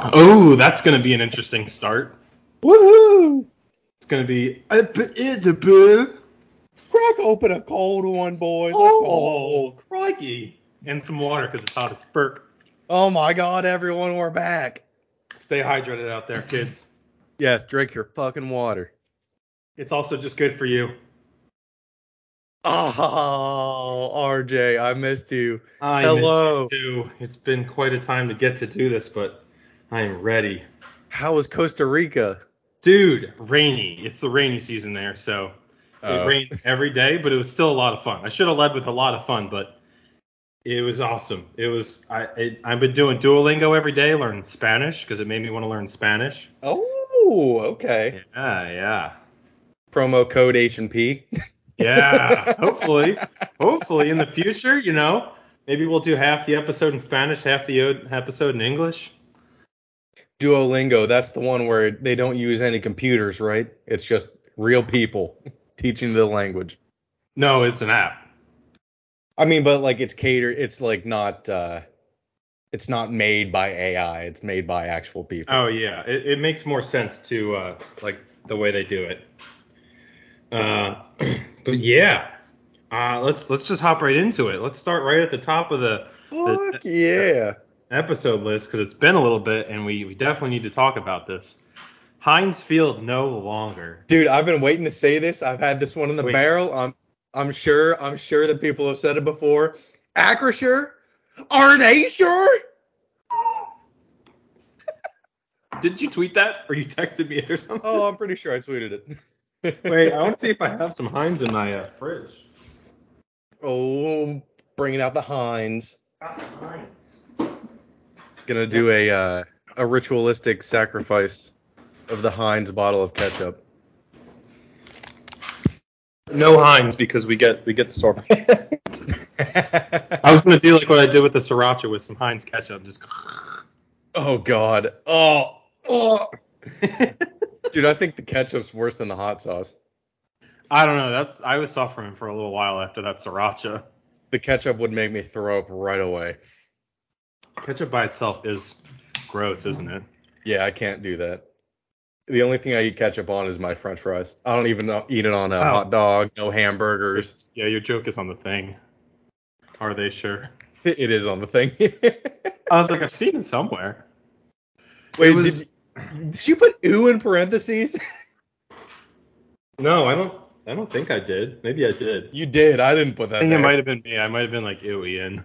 Oh, that's gonna be an interesting start. Woohoo! It's gonna be a bit Crack open a cold one, boys. Let's Oh, go. crikey! And some water because it's hot as burp. Oh my God, everyone, we're back. Stay hydrated out there, kids. Yes, drink your fucking water. It's also just good for you. Oh, RJ, I missed you. I Hello. miss you too. It's been quite a time to get to do this, but I am ready. How was Costa Rica? Dude, rainy. It's the rainy season there, so Oh. it rained every day, but it was still a lot of fun. I should have led with a lot of fun, but it was awesome. It was I it, I've been doing Duolingo every day, learning Spanish because it made me want to learn Spanish. Oh, okay. Yeah, yeah. Promo code H and P. Yeah, hopefully, hopefully in the future, you know, maybe we'll do half the episode in Spanish, half the o- episode in English. Duolingo, that's the one where they don't use any computers, right? It's just real people teaching the language. No, it's an app. I mean, but like it's catered, it's like not uh it's not made by AI, it's made by actual people. Oh yeah, it, it makes more sense to uh, like the way they do it. Uh, but yeah, uh, let's let's just hop right into it. Let's start right at the top of the Fuck yeah. Episode list because it's been a little bit and we, we definitely need to talk about this. Heinz Field no longer. Dude, I've been waiting to say this. I've had this one in the Wait. barrel. I'm I'm sure I'm sure that people have said it before. Acrisure? Are they sure? Did you tweet that or you texted me or something? Oh, I'm pretty sure I tweeted it. Wait, I want to see if I have some Heinz in my uh, fridge. Oh, bringing out the Heinz. Heinz. Gonna do a uh, a ritualistic sacrifice of the Heinz bottle of ketchup. No Heinz because we get we get the store brand. I was gonna do like what I did with the sriracha with some Heinz ketchup, just. oh God. Oh. Oh. Dude, I think the ketchup's worse than the hot sauce. I don't know. That's I was suffering for a little while after that sriracha. The ketchup would make me throw up right away. Ketchup by itself is gross, isn't it? Yeah, I can't do that. The only thing I eat ketchup on is my French fries. I don't even eat it on a Oh. hot dog. No hamburgers. Yeah, your joke is on the thing. Are they sure? It is on the thing. I was like, I've seen it somewhere. Wait, It was- did, did you put ooh in parentheses? No, I don't. I don't think I did. Maybe I did. You did. I didn't put that I think there. it might have been me. I might have been like, ew, Ian.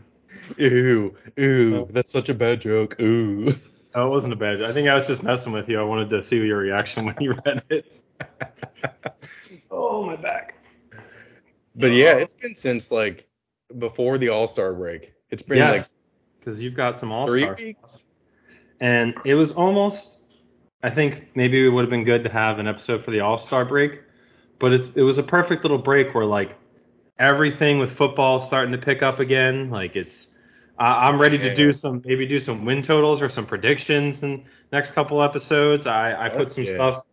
Ooh, ooh, Oh. that's such a bad joke. Ooh. Oh, it wasn't a bad. I think I was just messing with you. I wanted to see your reaction when you read it. oh, my back. But yeah, oh. it's been since like before the All Star break. It's been Yes, because you've got some all star weeks? and it was almost. I think maybe it would have been good to have an episode for the All Star break, but it's it was a perfect little break where like everything with football starting to pick up again. Like it's. I I'm ready to do some maybe do some win totals or some predictions in next couple episodes. I I put some yeah. stuff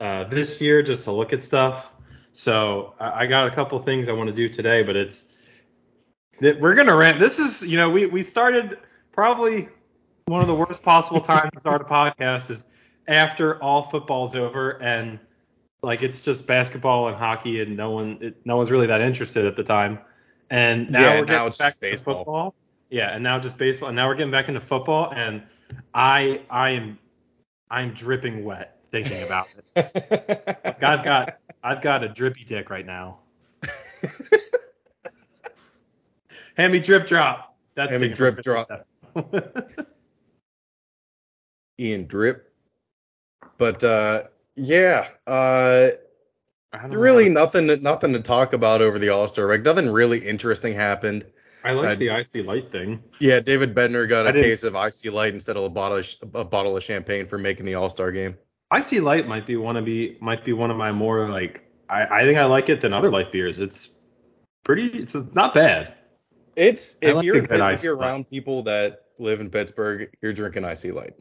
uh, this year just to look at stuff. So I, I got a couple things I want to do today, but it's that we're gonna rant. This is you know we we started probably one of the worst possible times to start a podcast is after all football's over and like it's just basketball and hockey and no one it, no one's really that interested at the time. And now Yeah, we're getting it's back just to baseball. football. Yeah, and now just baseball. And now we're getting back into football, and I I am I'm dripping wet thinking about it. Like, I've got I've got a drippy dick right now. Hand me drip drop. That's Hand me drip drop. Kristen. Ian Drip. But uh yeah, uh I don't know really nothing nothing to talk about over the All Star break. Nothing really interesting happened. I like I- the IC Light thing. Yeah, David Bednar got a case of IC Light instead of a bottle of, a bottle of champagne for making the All Star game. IC Light might be one of be might be one of my more like I, I think I like it than other light beers. It's pretty it's not bad. It's I if like you're if you're light. around people that live in Pittsburgh, you're drinking IC Light.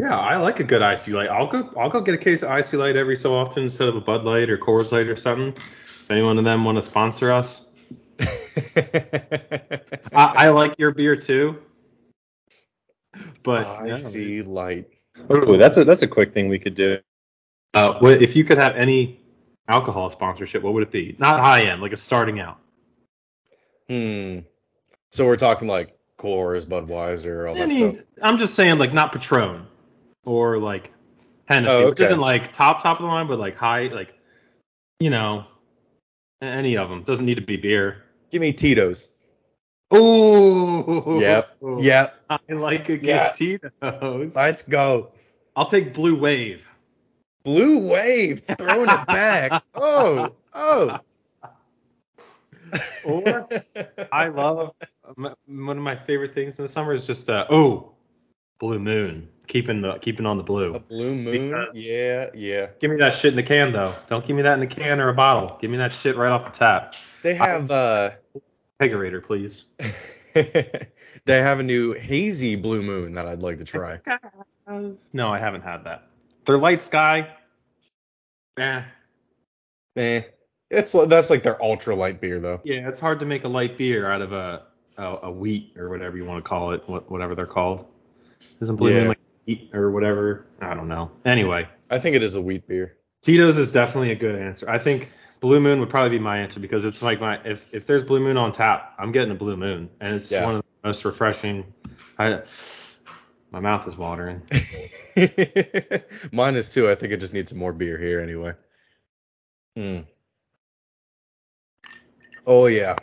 Yeah, I like a good IC Light. I'll go I'll go get a case of IC Light every so often instead of a Bud Light or Coors Light or something. If anyone of them want to sponsor us, I, I like your beer too. but I no. see light. Oh, that's a that's a quick thing we could do. Uh, if you could have any alcohol sponsorship, what would it be? Not high end, like a starting out. Hmm. So we're talking like Coors, Budweiser, all I that mean, stuff. I'm just saying, like not Patron or like Hennessy, Oh, which okay. isn't like top top of the line, but like high, like you know, any of them. Doesn't need to be beer. Give me Tito's. Ooh. Yep. Yep. I like a good Yeah. Tito's. Let's go. I'll take Blue Wave. Blue Wave throwing it back. Oh, oh. Or I love one of my favorite things in the summer is just uh, oh, Blue Moon, keeping the keeping on the blue. a blue. moon. Because- Yeah, yeah. Give me that shit in a can though. Don't give me that in a can or a bottle. Give me that shit right off the tap. They have uh Kegerator, please. they have a new hazy blue moon that I'd like to try. No, I haven't had that. Their LightSky. Eh. Eh. It's that's like their ultra light beer though. Yeah, it's hard to make a light beer out of a a, a wheat or whatever you want to call it, what, whatever they're called. Isn't Blue Moon like wheat or whatever? I don't know. Anyway, I think it is a wheat beer. Tito's is definitely a good answer. I think Blue Moon would probably be my answer because it's like my if if there's Blue Moon on tap, I'm getting a Blue Moon, and it's Yeah. one of the most refreshing. I my mouth is watering. Mine is too. I think it just needs some more beer here anyway. Hmm. Oh yeah.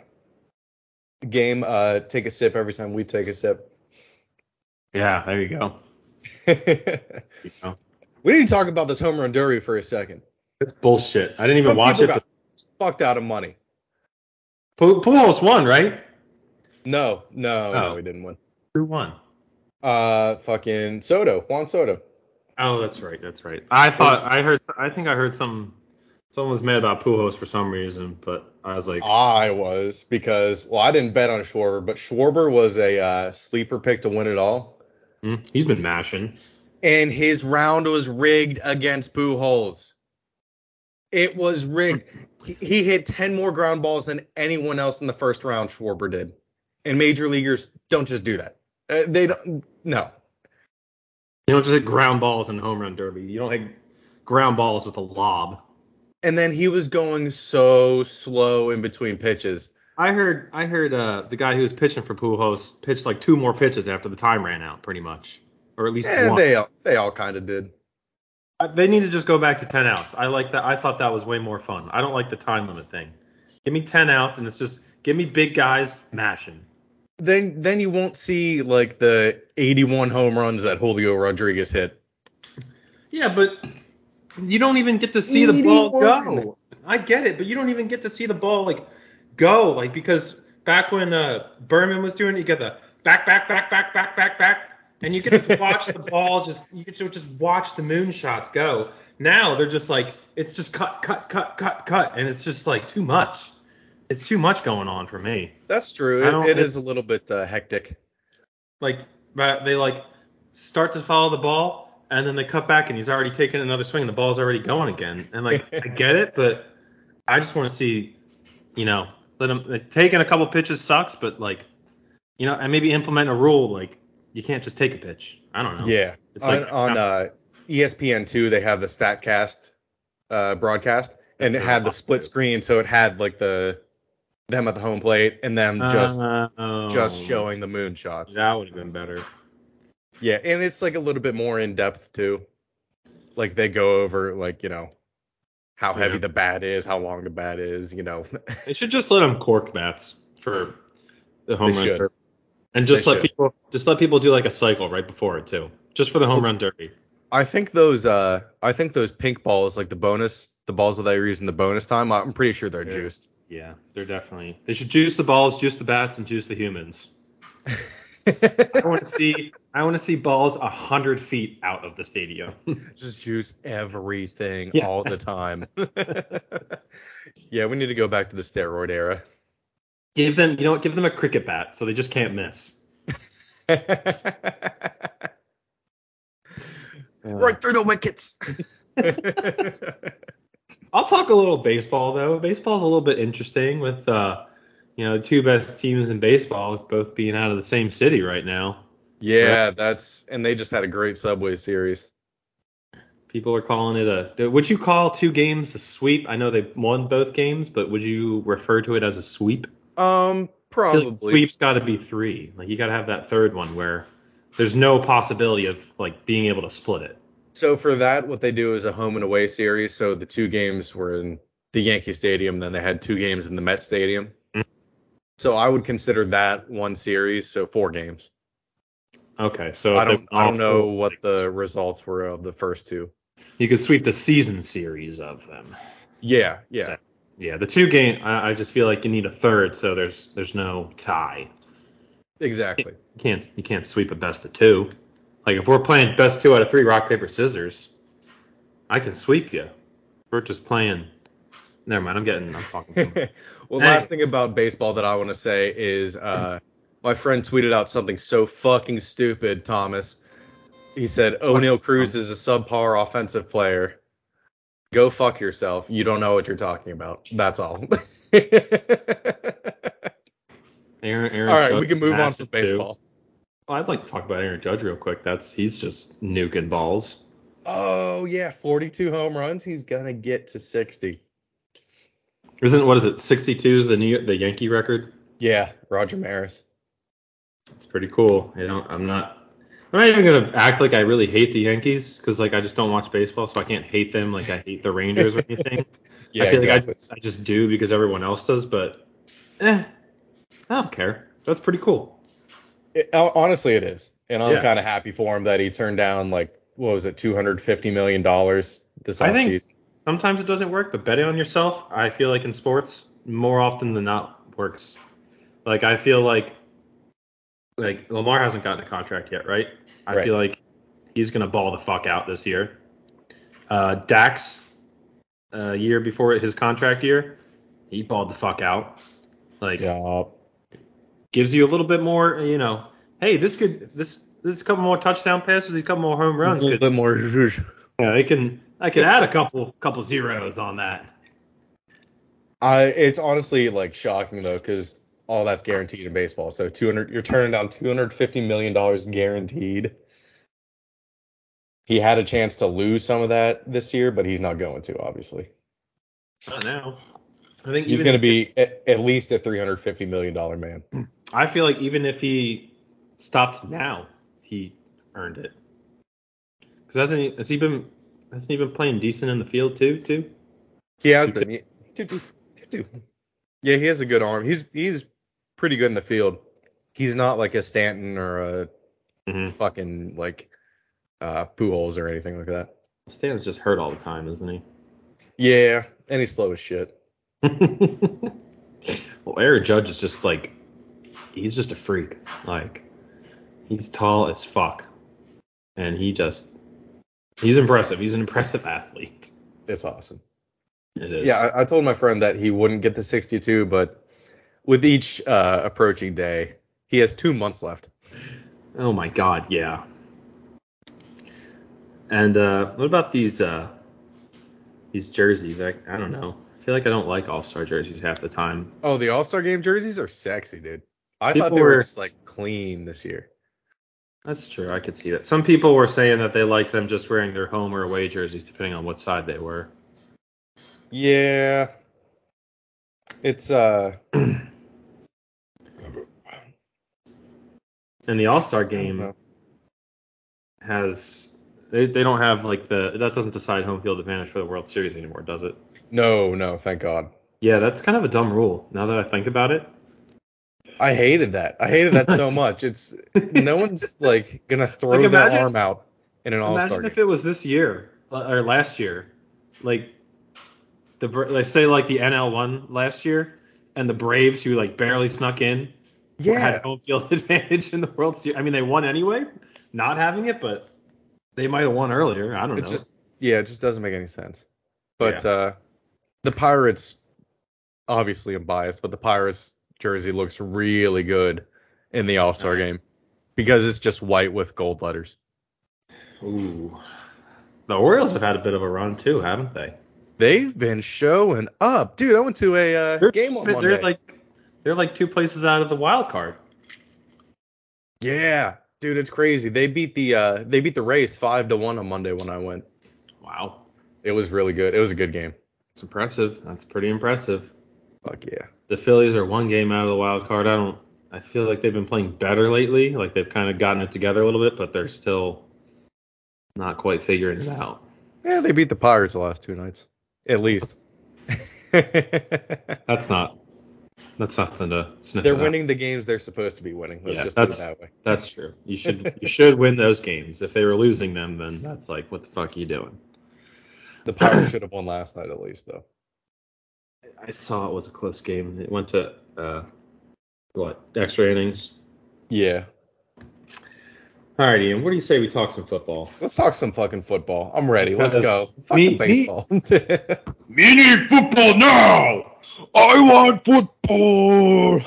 Game. Uh, take a sip every time we take a sip. Yeah, there you go. we You know. need to talk about this home run derby for a second. It's bullshit. I didn't even Some watch it. got fucked out of money. Pujols won, right? No, no, no, Oh. we didn't win. Who won? Uh, fucking Soto, Juan Soto. Oh, that's right. That's right. I thought I heard. I think I heard some. Someone was mad about Pujols for some reason, but I was like, I was because well, I didn't bet on Schwarber, but Schwarber was a uh, sleeper pick to win it all, hmm, he's been mashing. and his round was rigged against Pujols. It was rigged. He- He hit 10 more ground balls than anyone else in the first round. Schwarber did, and major leaguers don't just do that. Uh, they don't. No. You don't just hit ground balls in home run derby. You don't hit ground balls with a lob. And then he was going so slow in between pitches. I heard. I heard uh, the guy who was pitching for Pujols pitched like two more pitches after the time ran out, pretty much, or at least And one. they all, they all kind of did. They need to just go back to 10 outs. I like that. I thought that was way more fun. I don't like the time limit thing. Give me 10 outs and it's just give me big guys mashing. Then then you won't see like the 81 home runs that Julio Rodriguez hit. Yeah, but you don't even get to see the ball go. I get it, but you don't even get to see the ball like go like because back when uh, Berman was doing it, you get the back, back, back, back, back, back, back, and you get to watch the ball just you get to just watch the moonshots go. Now they're just like it's just cut, cut, cut, cut, cut, and it's just like too much. It's too much going on for me. That's true. It, it is a little bit uh, hectic. Like they like start to follow the ball and then they cut back and he's already taken another swing and the ball's already going again. And like I get it, but I just want to see, you know, let him like, taking a couple pitches sucks, but like, you know, and maybe implement a rule like you can't just take a pitch. I don't know. Yeah. It's on like on uh, ESPN2 they have the Statcast uh, broadcast and it had the split screen so it had like the them at the home plate and them just Oh. just showing the moon shots. That would have been better. Yeah, and it's like a little bit more in depth too. Like they go over like, you know, how heavy Yeah. the bat is, how long the bat is, you know. They should just let them cork bats for the home They run. And just They let should. people just let people do like a cycle right before it too. Just for the home run derby. I think those uh I think those pink balls, like the bonus, the balls that they were using the bonus time, I'm pretty sure they're juiced. Yeah, they're definitely. They should juice the balls, juice the bats, and juice the humans. I want to see. I want to see balls a hundred feet out of the stadium. Just juice everything Yeah. all the time. yeah, we need to go back to the steroid era. Give them, you know what? Give them a cricket bat so they just can't miss. right through the wickets. I'll talk a little baseball though. Baseball's a little bit interesting with, uh, you know, two best teams in baseball both being out of the same city right now. Yeah, that's and they just had a great Subway series. People are calling it a. Would you call two games a sweep? I know they won both games, but would you refer to it as a sweep? Um, probably. like sweep's got to be three. Like you got to have that third one where there's no possibility of like being able to split it. So for that, what they do is a home and away series. So the two games were in the Yankee Stadium, then they had two games in the Met Stadium. Mhm. So I would consider that one series, so four games. Okay, so I don't I don't know what the results were of the first two. You could sweep the season series of them. Yeah, yeah. Yeah, the two game. I, I just feel like you need a third, so there's there's no tie. Exactly. You can't you can't sweep a best of two. Like if we're playing best two out of three, rock paper scissors, I can sweep you. We're just playing. Never mind. I'm getting. I'm talking. Well, Hey. last thing about baseball that I want to say is uh, my friend tweeted out something so fucking stupid, Thomas. He said Oneil Cruz is a subpar offensive player. Go fuck yourself. You don't know what you're talking about. That's all. Aaron, Aaron all right, Judge we can move on from too. baseball. Well, I'd like to talk about Aaron Judge real quick. That's he's just nuking balls. Oh yeah, 42 home runs. He's gonna get to 60. Isn't what is it? 62 is the New the Yankee record. Yeah, Roger Maris. It's pretty cool. You know, I'm not. I'm not even gonna act like I really hate the Yankees because like I just don't watch baseball, so I can't hate them like I hate the Rangers or anything. Yeah, I feel like I just I just do because everyone else does, but eh, I don't care. That's pretty cool. It- honestly, it is, and I'm Yeah. kind of happy for him that he turned down like what was it, 250 million dollars this offseason. I think-. Sometimes it doesn't work, but betting on yourself, I feel like in sports, more often than not works. Like I feel like like Lamar hasn't gotten a contract yet, right? I Right. feel like he's gonna ball the fuck out this year. Uh, Dax, a year before his contract year, he balled the fuck out. Like Yeah. gives you a little bit more, you know. Hey, this could this this is a couple more touchdown passes, a couple more home runs. A little Could, bit more. yeah, I can I could add a couple couple zeros on that. I it's honestly like shocking though, because all that's guaranteed in baseball. So 200, you're turning down 250 million dollars guaranteed. He had a chance to lose some of that this year, but he's not going to. Obviously, Not now. I think he's going to be at, at least a 350 million dollar man. I feel like even if he stopped now, he earned it. Because hasn't he? Has he been? Hasn't he been playing decent in the field too? Too. He has been. He- doo, doo, doo, doo. Yeah, he has a good arm. He's he's pretty good in the field. He's not like a Stanton or a Mm-hmm. fucking like uh Pujols or anything like that. Stan's just hurt all the time, isn't he? Yeah, and he's slow as shit. well, Aaron Judge is just like, he's just a freak. Like, he's tall as fuck, and he just, he's impressive. He's an impressive athlete. It's awesome. It is. Yeah, I, I told my friend that he wouldn't get the 62, but with each uh, approaching day, he has two months left. Oh my God, yeah. And uh, what about these uh, these jerseys? I I don't know. I feel like I don't like All Star jerseys half the time. Oh, the All Star Game jerseys are sexy, dude. I People thought they were were- just like clean this year. That's true. I could see that. Some people were saying that they liked them just wearing their home or away jerseys, depending on what side they were. Yeah, it's uh. And the All Star game has they, they don't have like the that doesn't decide home field advantage for the World Series anymore, does it? No, no, thank God. Yeah, that's kind of a dumb rule. Now that I think about it. I hated that. I hated that so much. It's no one's like gonna throw Like, their arm out in an All Star Imagine game. if it was this year uh, or last year, like the like say like the NL one last year, and the Braves who like barely snuck in had home field advantage in the World Series. I mean, they won anyway, not having it, but they might have won earlier. I don't it know. just yeah, it just doesn't make any sense. But uh, the Pirates, obviously I'm biased, but the Pirates jersey looks really good in the All Star Uh, game because it's just white with gold letters. Ooh, the Orioles have had a bit of a run too, haven't they? They've been showing up, dude. I went to a uh, game on they're like they're like two places out of the wild card. yeah, Dude, it's crazy. They beat the uh they beat the race five to one on Monday when I went. Wow. It was really good. It was a good game. It's impressive. That's pretty impressive. Fuck yeah. The Phillies are one game out of the wild card. I don't. I feel like they've been playing better lately. Like they've kind of gotten it together a little bit, but they're still not quite figuring it out. Yeah, they beat the Pirates the last two nights. At least. That's not. That's nothing to sniff. they're at. winning the games they're supposed to be winning. Let's Yeah, just put it that's- that way. That's true. You should you should win those games. If they were losing them, then that's like, what the fuck are you doing? The Pirates should have won last night at least though. I saw it was a close game. It went to uh, what extra innings. Yeah. All right, Ian. What do you say we talk some football? Let's talk some fucking football. I'm ready. Let's go. Fuck me- the baseball. We need football now. I want football.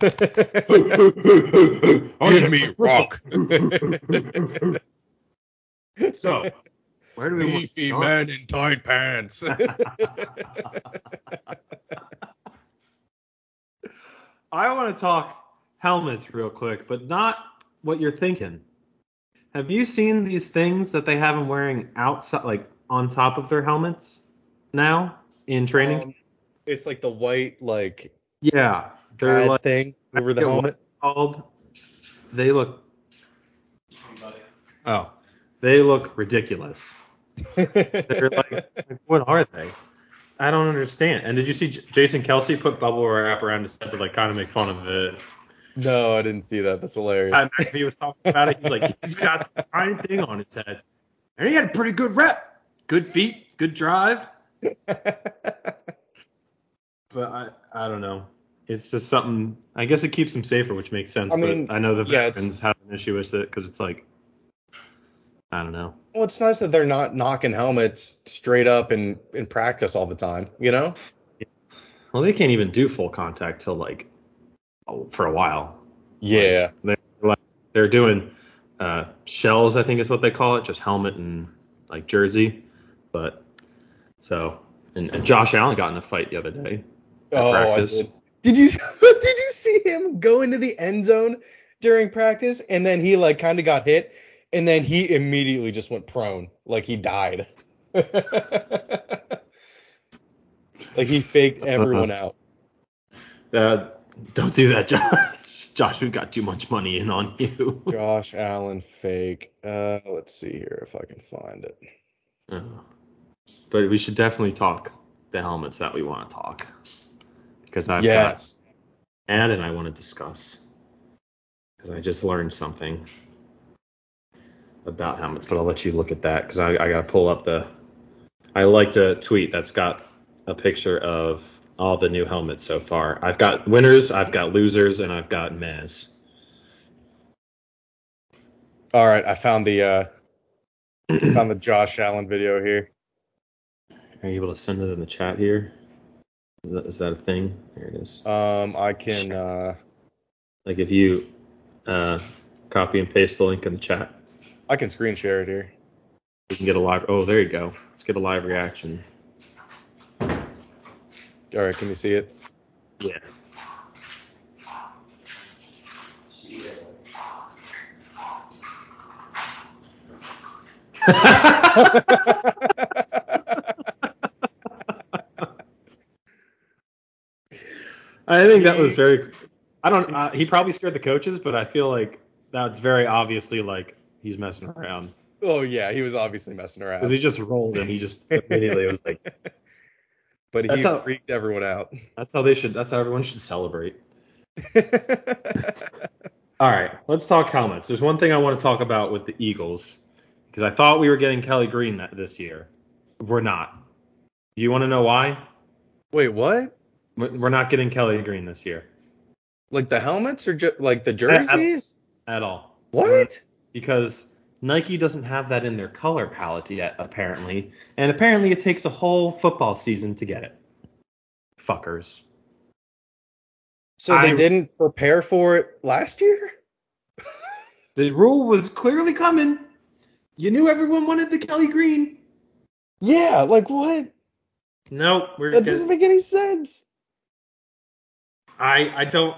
Give me rock. so, where do we want to Beefy start? man in tight pants. I want to talk helmets real quick, but not what you're thinking. Have you seen these things that they have them wearing outside, like on top of their helmets now in training? Um, it's like the white like yeah, they're pad like thing over the helmet. called. They look. Oh, they look ridiculous. They're like, like, what are they? I don't understand. And did you see J- Jason Kelce put bubble wrap around his head to like kind of make fun of it? no, I didn't see that. That's hilarious. And he was talking about it. He's like, he's got the fine thing on his head, and he had a pretty good rep, good feet, good drive. But I, I don't know. It's just something. I guess it keeps them safer, which makes sense. I mean, but I know the yeah, veterans have an issue with it because it's like, I don't know. well, it's nice that they're not knocking helmets straight up in in practice all the time. You know? Well, they can't even do full contact till like oh, for a while. Yeah. They're like, they're doing uh, shells, I think is what they call it, just helmet and like jersey. But so and, and Josh Allen got in a fight the other day. Oh, practice. I did. Did you did you see him go into the end zone during practice and then he like kind of got hit and then he immediately just went prone like he died. like he faked everyone out. Uh, don't do that, Josh. Josh, we've got too much money in on you. Josh Allen fake. Uh, let's see here if I can find it. Uh, but we should definitely talk the helmets that we want to talk because I've yes. got ad and I want to discuss because I just learned something about helmets. But I'll let you look at that because I, I got to pull up the. I liked a tweet that's got a picture of all the new helmets so far. I've got winners, I've got losers, and I've got mez. All right, I found the uh found the Josh Allen video here. Are you able to send it in the chat here? Is that, is that a thing? There it is. Um, I can. Uh, Like if you uh, copy and paste the link in the chat, I can screen share it here. we can get a live. Oh, there you go. Let's get a live reaction. All right, can you see it? Yeah. I think that was very. I don't. Uh, he probably scared the coaches, but I feel like that's very obviously like he's messing around Oh yeah, he was obviously messing around. because he just rolled and he just immediately was like, but he how- freaked everyone out. "That's how they should. That's how everyone should celebrate." All right, let's talk helmets. There's one thing I want to talk about with the Eagles because I thought we were getting Kelly Green that, this year. We're not. Do you want to know why? Wait, what? We're not getting Kelly Green this year Like the helmets or ju- like the uh, jerseys? at all. What? Because Nike doesn't have that in their color palette yet, apparently, and apparently it takes a whole football season to get it. Fuckers. So they I- didn't prepare for it last year? The rule was clearly coming. You knew everyone wanted the Kelly Green. Yeah, like what? Nope, we're That doesn't make any sense. I I don't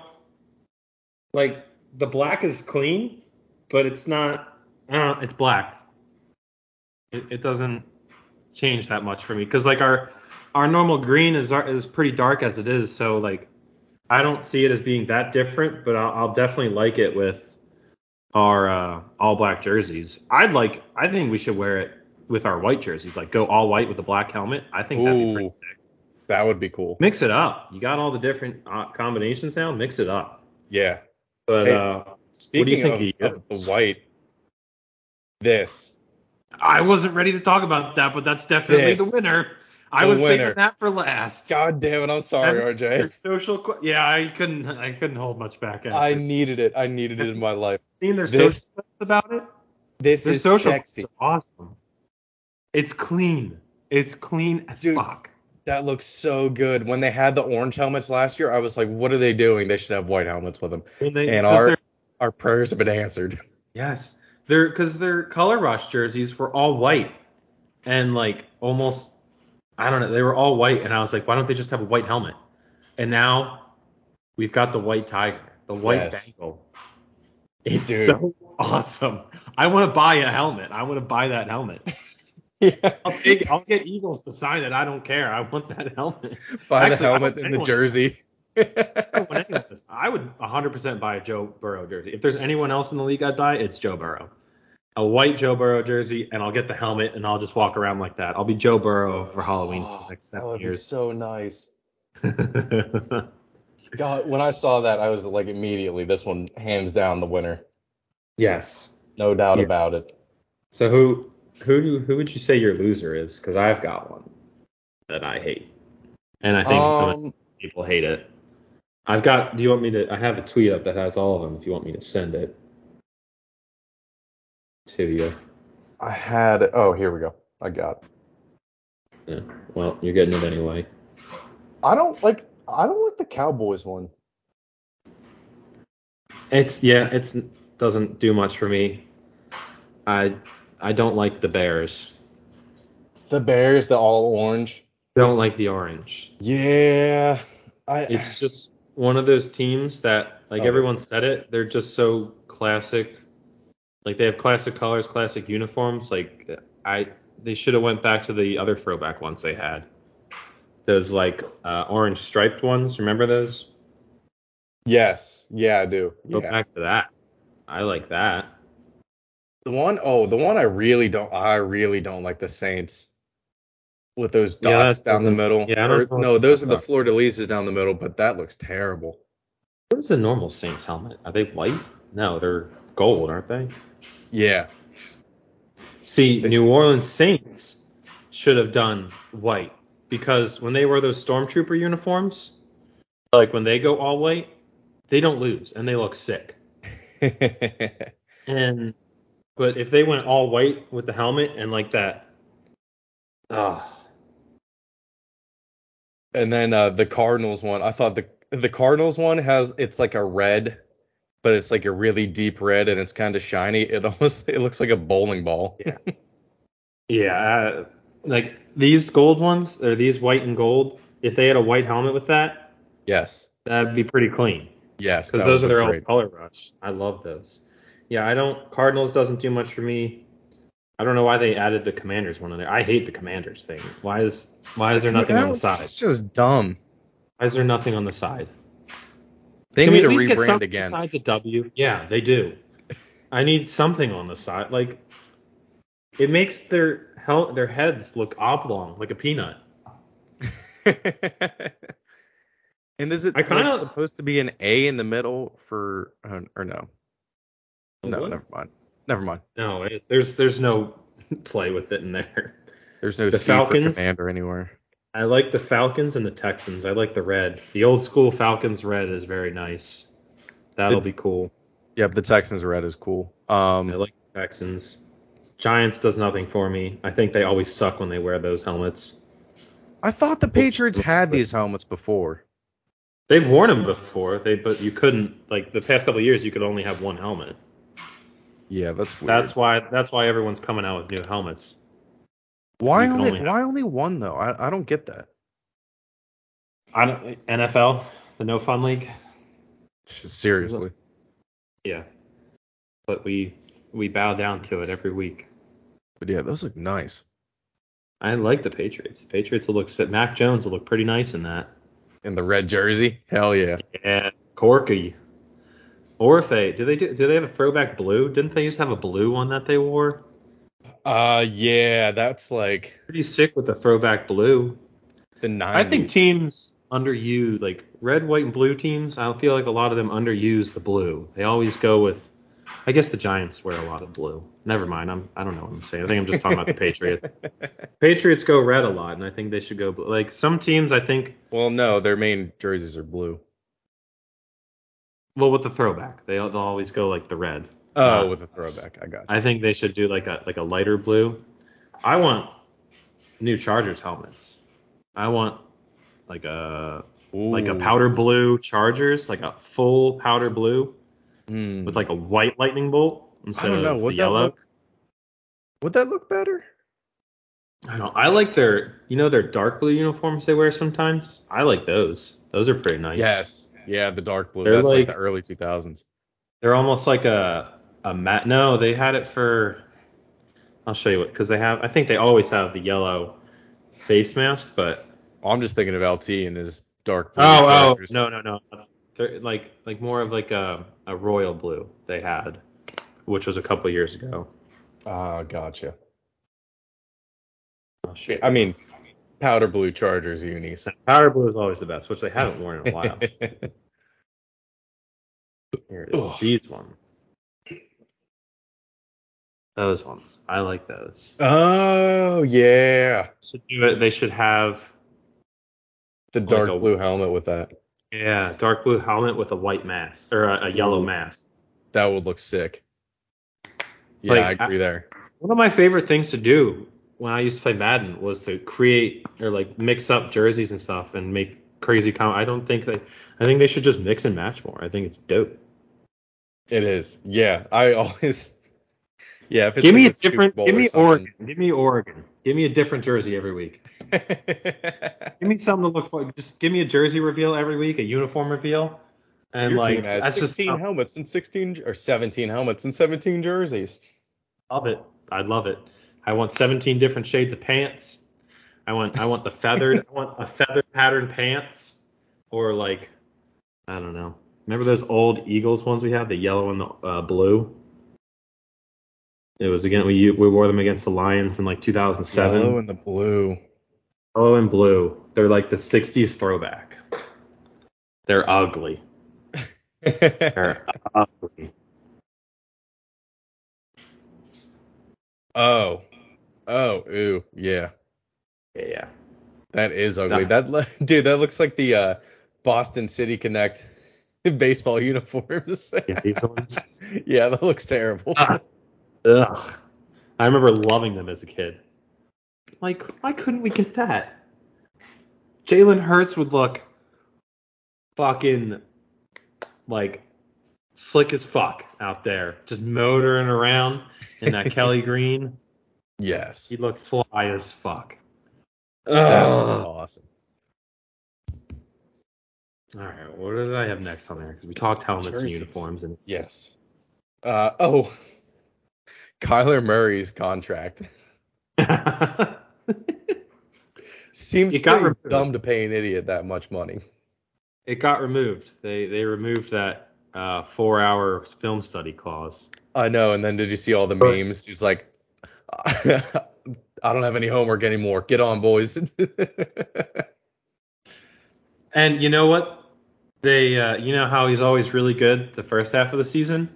like the black is clean, but it's not. I don't know, it's black. It, it doesn't change that much for me because like our our normal green is is pretty dark as it is, so like I don't see it as being that different, but I'll, I'll definitely like it with our uh, all black jerseys. I'd like. I think we should wear it with our white jerseys, like go all white with a black helmet. I think that'd be pretty sick. That would be cool. Mix it up. You got all the different uh, combinations now. Mix it up. Yeah. But Hey, uh, Speaking think of, of of the white, this. I wasn't ready to talk about that, but that's definitely the This. winner. I The was winner. saving that for last. God damn it! I'm sorry, That's RJ. Social, qu- yeah, I couldn't, I couldn't hold much back. After. I needed it. I needed it in my life. seen their this- social about it. This Their is social sexy. awesome. It's clean. It's clean as Dude. fuck. That looks so good. When they had the orange helmets last year, I was like, what are they doing? They should have white helmets with them. And, they, And 'cause our our prayers have been answered. yes, they're because their color rush jerseys were all white and like almost, I don't know, they were all white, and I was like, why don't they just have a white helmet? And now we've got the white tiger, the white Yes. Bengal. It's Dude. so awesome. I want to buy a helmet. I want to buy that helmet. yeah. I'll take. I'll get Eagles to sign it. I don't care. I want that helmet. Buy Actually, the helmet and the jersey. I don't want anyone to- I would 100% buy a Joe Burrow jersey. If there's anyone else in the league I'd buy, it's Joe Burrow. A white Joe Burrow jersey, and I'll get the helmet, and I'll just walk around like that. I'll be Joe Burrow for Halloween for the next oh, that seven would be so nice. God, when I saw that, I was like immediately, this one hands down the winner. yes. No doubt Yeah. about it. So who who do who would you say your loser is? Because I've got one that I hate, and I think Um, people hate it. I've got. Do you want me to? I have a tweet up that has all of them. If you want me to send it to you. I had. Oh, here we go. I got it. Yeah. Well, you're getting it anyway. I don't like. I don't like the Cowboys one. It's yeah. It's doesn't do much for me. I I don't like the Bears. The Bears, the all orange. Don't like the orange. Yeah. I. It's just one of those teams that like Oh. everyone said it. They're just so classic. Like they have classic colors, classic uniforms. Like I they should have went back to the other throwback ones they had. Those like uh, orange striped ones. Remember those? yes. Yeah, I do. Go Yeah. back to that. I like that. The one oh the one I really don't I really don't like the Saints with those dots that down the middle. yeah, Or- no, those are the fleur lises down the middle, but that looks terrible. What is a normal Saints helmet? Are they white? No, they're gold, aren't they? Yeah. See, They New Orleans Saints should have done white because when they wear those stormtrooper uniforms, like when they go all white, they don't lose and they look sick. And but if they went all white with the helmet and like that, ah, and then uh, the Cardinals one, I thought the the Cardinals one has it's like a red, but it's like a really deep red and it's kind of shiny. It almost it looks like a bowling ball. Yeah. yeah, uh, like these gold ones or these white and gold, if they had a white helmet with that, yes. that'd be pretty clean. Yes. because those are their own color rush. I love those. Yeah, I don't. Cardinals doesn't do much for me. I don't know why they added the Commanders one in there. I hate the Commanders thing. Why is why is there nothing on the side? It's just dumb. Why is there nothing on the side? They Can need to rebrand again. besides a W? Yeah, they do. I need something on the side. Like it makes their hel- their heads look oblong, like a peanut. and is it I kinda- like, supposed to be an A in the middle for or no? No, What? never mind. Never mind. No, it, there's there's no play with it in there. There's no The C Falcons? for commander anywhere. I like the Falcons and the Texans. I like the red. The old school Falcons red is very nice. That'll It's- be cool. Yep, the Texans red is cool. Um, I like the Texans. Giants does nothing for me. I think they always suck when they wear those helmets. I thought the Patriots had these helmets before. They've worn them before, they but you couldn't like the past couple years you could only have one helmet. Yeah, that's weird. That's why that's why everyone's coming out with new helmets. why only, only why only one though? I, I don't get that. I don't NFL, the no fun league. Seriously. Yeah. But we we bow down to it every week. But yeah, those look nice. I like the Patriots. The Patriots will look. Mac Jones will look pretty nice in that. In the red jersey, hell yeah. Yeah, Corky. Or if they do they do, do they have a throwback blue? Didn't they used to have a blue one that they wore? Uh yeah, that's like Pretty sick with the throwback blue. the 90s. I think teams underuse like red, white, and blue teams. I feel like a lot of them underuse the blue. They always go with. I guess the Giants wear a lot of blue. Never mind. I'm I don't know what I'm saying. I think I'm just talking about the Patriots. Patriots go red a lot, and I think they should go blue. Like some teams, I think. well, no, their main jerseys are blue. Well, with the throwback, they they'll always go like the red. Oh, Uh, with the throwback. I got you. I think they should do like a like a lighter blue. I want new Chargers helmets. I want like a like a powder blue Chargers, like a full powder blue Hmm. with like a white lightning bolt I instead don't know. of Would the that yellow. look? Would that look better? I don't. I like their you know their dark blue uniforms they wear sometimes. I like those. Those are pretty nice. Yes. Yeah, the dark blue. They're That's like, like- the early 2000s. They're almost like a a matte. No, they had it for. I'll show you what because they have. I think they always have the yellow face mask, but I'm just thinking of LT and his dark blue. Oh, oh, no, no, no. They're like like more of like a, a royal blue they had, which was a couple years ago. Ah, gotcha. Oh, shit. I mean, powder blue Chargers unis. powder blue is always the best, which they haven't worn in a while. Here it is. Ugh. These ones. Those ones. I like those. oh yeah, Should do it. They should have the dark a- blue helmet with that. yeah dark blue helmet with a white mask or a, a yellow mask. That would look sick. Yeah, Like, I agree there. One of my favorite things to do when I used to play Madden was to create or like mix up jerseys and stuff and make crazy com. I don't think they. I think they should just mix and match more. I think it's dope. It is. Yeah, I always. Yeah, if it's give me a like Super different. Give me. Oregon. Give me Oregon. Give me a different jersey every week. Give me something to look for. Just give me a jersey reveal every week, a uniform reveal, and Your like that's just 16 helmets and 16 or 17 helmets and 17 jerseys. love it. I love it. I want 17 different shades of pants. I want I want the feathered I want a feathered pattern pants or like I don't know. Remember those old Eagles ones we had, the yellow and the uh, blue? It was again we we wore them against the Lions in like 2007. Yellow and the blue. Yellow and blue. They're like the 60s throwback. They're ugly. They're ugly. oh. Oh, ooh, yeah. Yeah, yeah. That is ugly. That- That, dude, that looks like the uh, Boston City Connect baseball uniforms. Yeah, these ones. yeah, that looks terrible. Ah. Ugh. I remember loving them as a kid. Like, why couldn't we get that? Jalen Hurts would look fucking like slick as fuck out there, just motoring around in that Kelly Green. Yes. He looked look fly as fuck. That was Ugh. awesome. All right, what did I have next on there? Because we talked helmets and uniforms and Yes. Uh, oh, Kyler Murray's contract seems It got pretty removed. dumb to pay an idiot that much money. it got removed. They they removed that uh, four hour film study clause. I know. And then did you see all the memes? He's like, I don't have any homework anymore. Get on, boys. And you know what? They, uh, you know how he's always really good the first half of the season.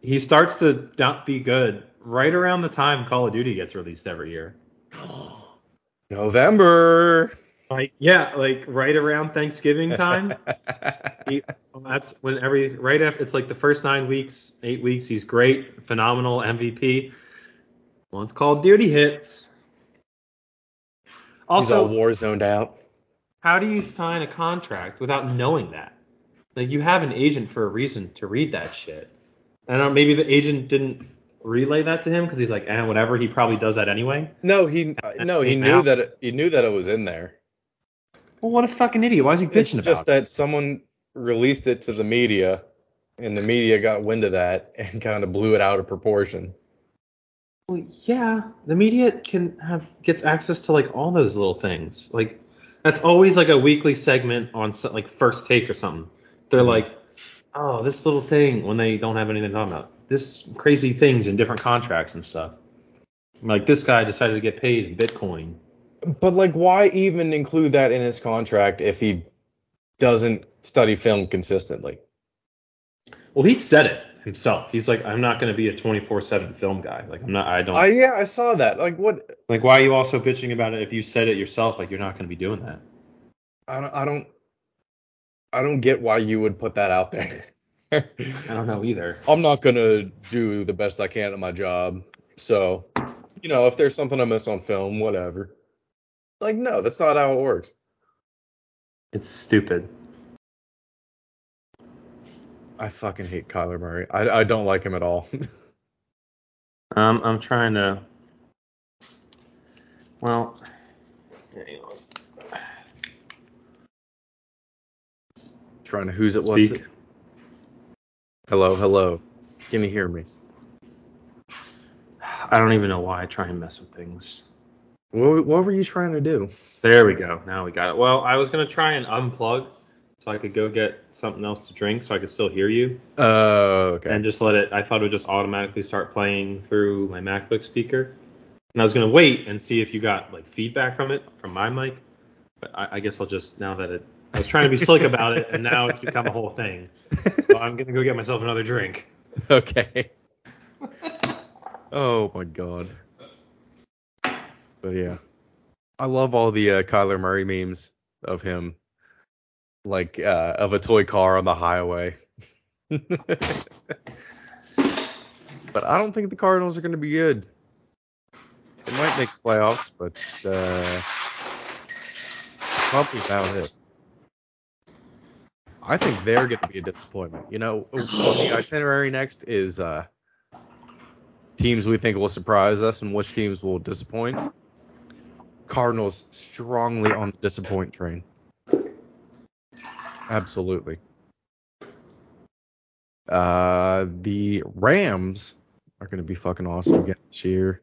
He starts to not be good right around the time Call of Duty gets released every year. November. Like yeah, like right around Thanksgiving time. he, that's when every right after it's like the first nine weeks, eight weeks. He's great, phenomenal MVP. Once Call of Duty hits. He's all war zoned out. how do you sign a contract without knowing that? Like you have an agent for a reason to read that shit. And uh, maybe the agent didn't relay that to him because he's like, eh, whatever. He probably does that anyway. No, he no, he knew that it, he knew that it was in there. Well, what a fucking idiot. Why is he It's bitching just about it? that someone released it to the media, and the media got wind of that and kind of blew it out of proportion. Well, yeah, the media can have gets access to like all those little things. Like that's always like a weekly segment on so- like First Take or something. They're Mhm. like, oh, this little thing when they don't have anything to talk about. This crazy things in different contracts and stuff. Like this guy decided to get paid in Bitcoin. But like, why even include that in his contract if he doesn't study film consistently? Well, he said it himself. He's like, I'm not going to be a 24/7 film guy. Like I'm not. I don't. I yeah, I saw that. Like, what? like why are you also bitching about it if you said it yourself? Like you're not going to be doing that. I don't. I don't. I don't get why you would put that out there. I don't know either. I'm not gonna do the best I can at my job. So, you know, if there's something I miss on film, whatever. Like, no, that's not how it works. It's stupid. I fucking hate Kyler Murray. I, I don't like him at all. Um, I'm trying to. Well, hang on. Trying to who's it was Speak. it? Hello, hello. Can you hear me? I don't even know why I try and mess with things. What, what were you trying to do? There we go. Now we got it. Well, I was gonna try and unplug so I could go get something else to drink so I could still hear you Oh, okay. and just let it. I thought it would just automatically start playing through my MacBook speaker. And I was gonna wait and see if you got like feedback from it from my mic. But I, I guess I'll just now that it. I was trying to be slick about it, and now it's become a whole thing. So I'm gonna go get myself another drink. okay. oh my god. But yeah, I love all the uh, Kyler Murray memes of him, like uh, of a toy car on the highway. but I don't think the Cardinals are going to be good. They might make playoffs, but uh, probably about it. I think they're going to be a disappointment. You know, on the itinerary next is uh, teams we think will surprise us and which teams will disappoint. Cardinals strongly on the disappoint train. Absolutely. Uh, the Rams are going to be fucking awesome again this year.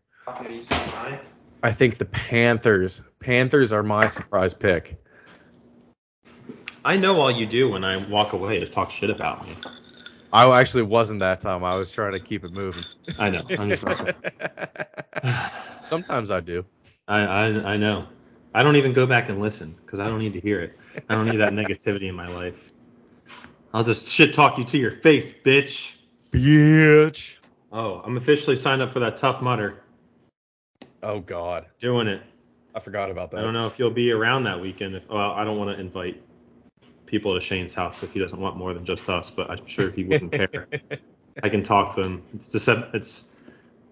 I think the Panthers. Panthers are my surprise pick. I know all you do when I walk away is talk shit about me. I actually wasn't that time. I was trying to keep it moving. I know. I'm just messing with Sometimes I do. I, I I know. I don't even go back and listen because I don't need to hear it. I don't need that negativity in my life. I'll just shit talk you to your face, bitch. Bitch. Oh, I'm officially signed up for that Tough Mudder. Oh God, Doing it. I forgot about that. I don't know if you'll be around that weekend. If well, I don't want to invite people to Shane's house if he doesn't want more than just us, but I'm sure he wouldn't care. I can talk to him. It's December. It's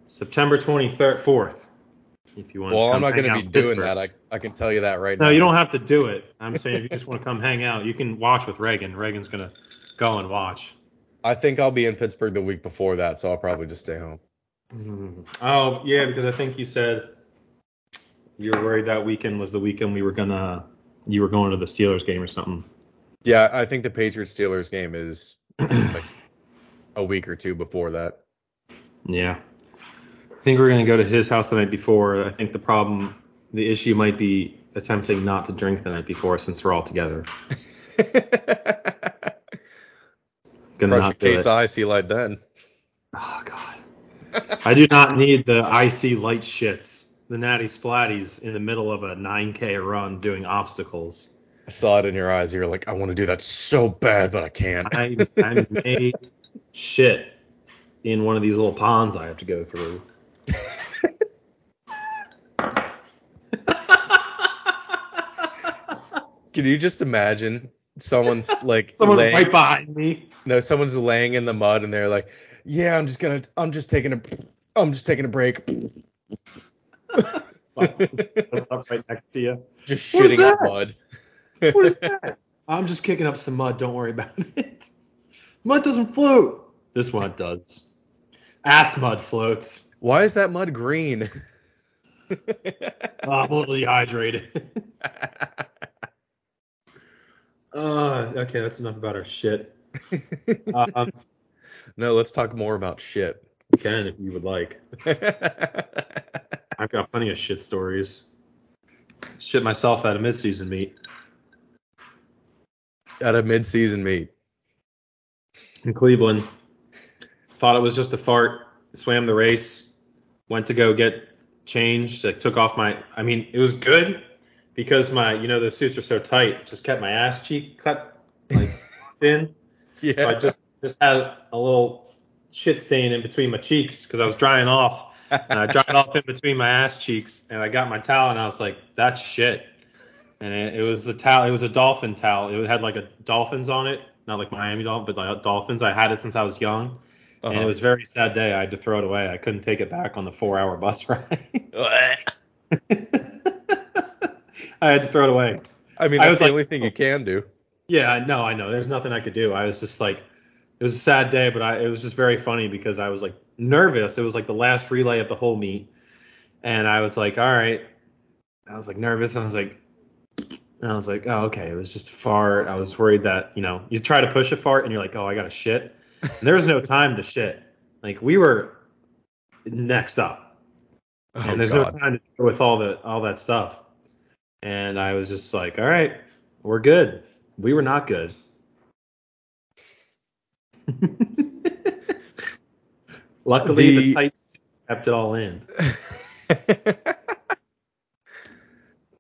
September 23rd, 4th. If you want. well, to I'm not going to be doing Pittsburgh. that. I, I can tell you that right now. No, you don't have to do it. I'm saying if you just want to come hang out, you can watch with Reagan. Reagan's gonna go and watch. I think I'll be in Pittsburgh the week before that, so I'll probably just stay home. Mm-hmm. Oh yeah, because I think you said you were worried that weekend was the weekend we were gonna you were going to the Steelers game or something. Yeah, I think the Patriots Steelers game is like a week or two before that. Yeah. I think we're gonna go to his house the night before. I think the problem, the issue might be attempting not to drink the night before since we're all together. Gonna Crush not do case of IC Light then. Oh god. I do not need the IC Light shits, the natty splatties in the middle of a 9k run doing obstacles. I saw it in your eyes. You're like, I want to do that so bad, but I can't. I I made shit in one of these little ponds I have to go through. Can you just imagine someone's like Someone's laying, right behind me. no, someone's laying in the mud and they're like, yeah, I'm just gonna, I'm just taking a, I'm just taking a break. What's up right next to you? just shitting in mud. What is that? I'm just kicking up some mud. Don't worry about it. Mud doesn't float. This one does. Ass mud floats. Why is that mud green? Oh, little dehydrated. uh, okay, that's enough about our shit. Um, No, let's talk more about shit. You can if you would like. I've got plenty of shit stories. Shit myself at a midseason meet At a mid-season meet. in Cleveland. Thought it was just a fart. Swam the race. Went to go get changed. I took off my. I mean, it was good because my, you know, those suits are so tight. Just kept my ass cheek cut like thin. Yeah. So I just just had a little shit stain in between my cheeks because I was drying off. And I dried off in between my ass cheeks, and I got my towel, and I was like, "That's shit." And it, it was a towel. It was a dolphin towel. It had like a dolphins on it, not like Miami dolphin, but like dolphins. I had it since I was young, and Uh-huh. it was a very sad day. I had to throw it away. I couldn't take it back on the four-hour bus ride. I had to throw it away. I mean, I that's was the like- only thing you can do. Yeah, I know, I know. There's nothing I could do. I was just like, it was a sad day, but I, it was just very funny because I was like nervous. It was like the last relay of the whole meet, and I was like, all right. I was like nervous. I was like, and I was like, oh, okay. It was just a fart. I was worried that you know you try to push a fart and you're like, oh, I got a shit. There was no time to shit. Like we were next up, Oh, and there's God. no time to deal with all the all that stuff. And I was just like, all right, we're good. We were not good. Luckily, the, The- tights kept it all in.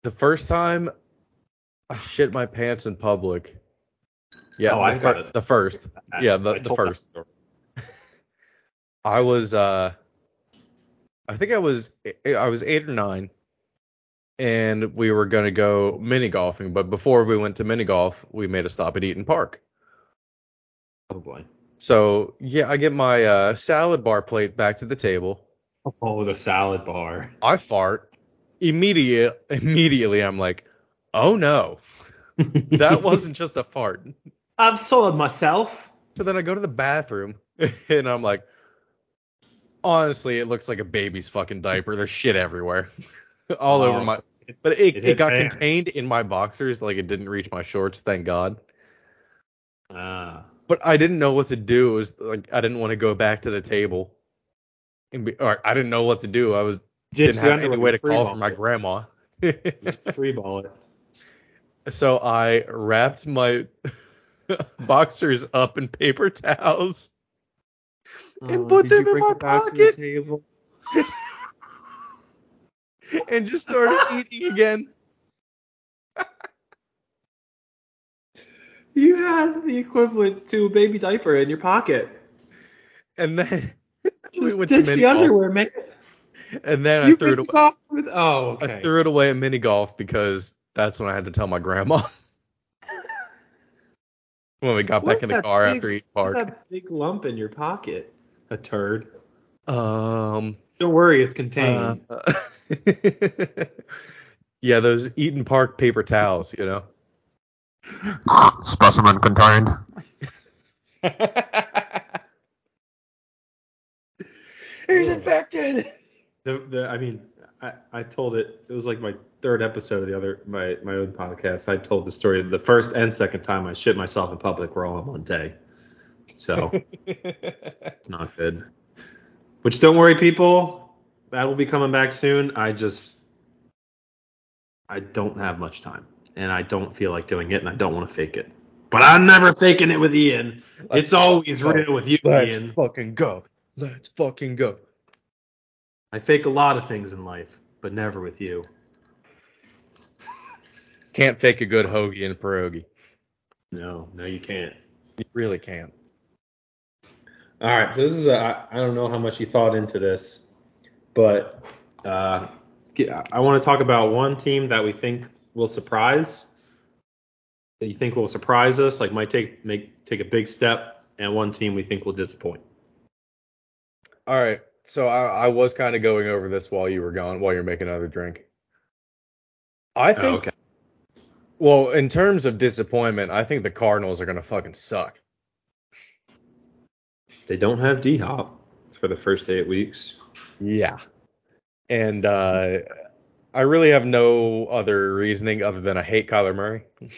the first time I shit my pants in public. Yeah, Oh, the, fir- the first. Yeah, the, the first. I was uh I think I was I was 8 or 9 and we were going to go mini golfing, but before we went to mini golf, we made a stop at Eat'n Park. Oh boy. So, yeah, I get my uh salad bar plate back to the table. Oh, the salad bar. I fart. Immediate immediately I'm like, "Oh no. That wasn't just a fart." I've soiled myself. So then I go to the bathroom and I'm like, honestly, it looks like a baby's fucking diaper. There's shit everywhere, all over Oh, my. But it, it it, got contained in my boxers, like it didn't reach my shorts. Thank God. Ah. But I didn't know what to do. It was like I didn't want to go back to the table. And be, or I didn't know what to do. I was didn't have any way to call for my it. grandma. Just free ball it. so I wrapped my boxers up in paper towels oh, and Oh, put them in my the pocket. table? and just started eating again. You had the equivalent to a baby diaper in your pocket. And then we went ditch to the golf. underwear, man. And then I threw it away. with. Oh, okay. I threw it away at mini golf because that's when I had to tell my grandma. When we got What's back in the car big- after Eat What's Park. that big lump in your pocket? A turd. Um. Don't worry, it's contained. uh, yeah, those Eat'n Park paper towels, you know. Specimen contained. He's infected. The, the, I mean, I, I told it. It was like my third episode of the other my my own podcast. I told the story. The first and second time I shit myself in public were all in one day, so it's not good. Which don't worry, people. That will be coming back soon. I just I don't have much time, and I don't feel like doing it, and I don't want to fake it. But I'm never faking it with Ian. it's always go. real with you, Ian. Let's Ian. fucking go. Let's fucking go. I fake a lot of things in life, but never with you. Can't fake a good hoagie and pierogi. No, no, you can't. You really can't. All right, so this is a, I, I don't know how much you thought into this, but uh, I want to talk about one team that we think will surprise, that you think will surprise us, like might take make take a big step, and one team we think will disappoint. All right. So I, I was kind of going over this while you were gone, while you're making another drink. I think, Oh, okay. Well, in terms of disappointment, I think the Cardinals are gonna fucking suck. They don't have D Hop for the first eight weeks. Yeah. And uh, I really have no other reasoning other than I hate Kyler Murray.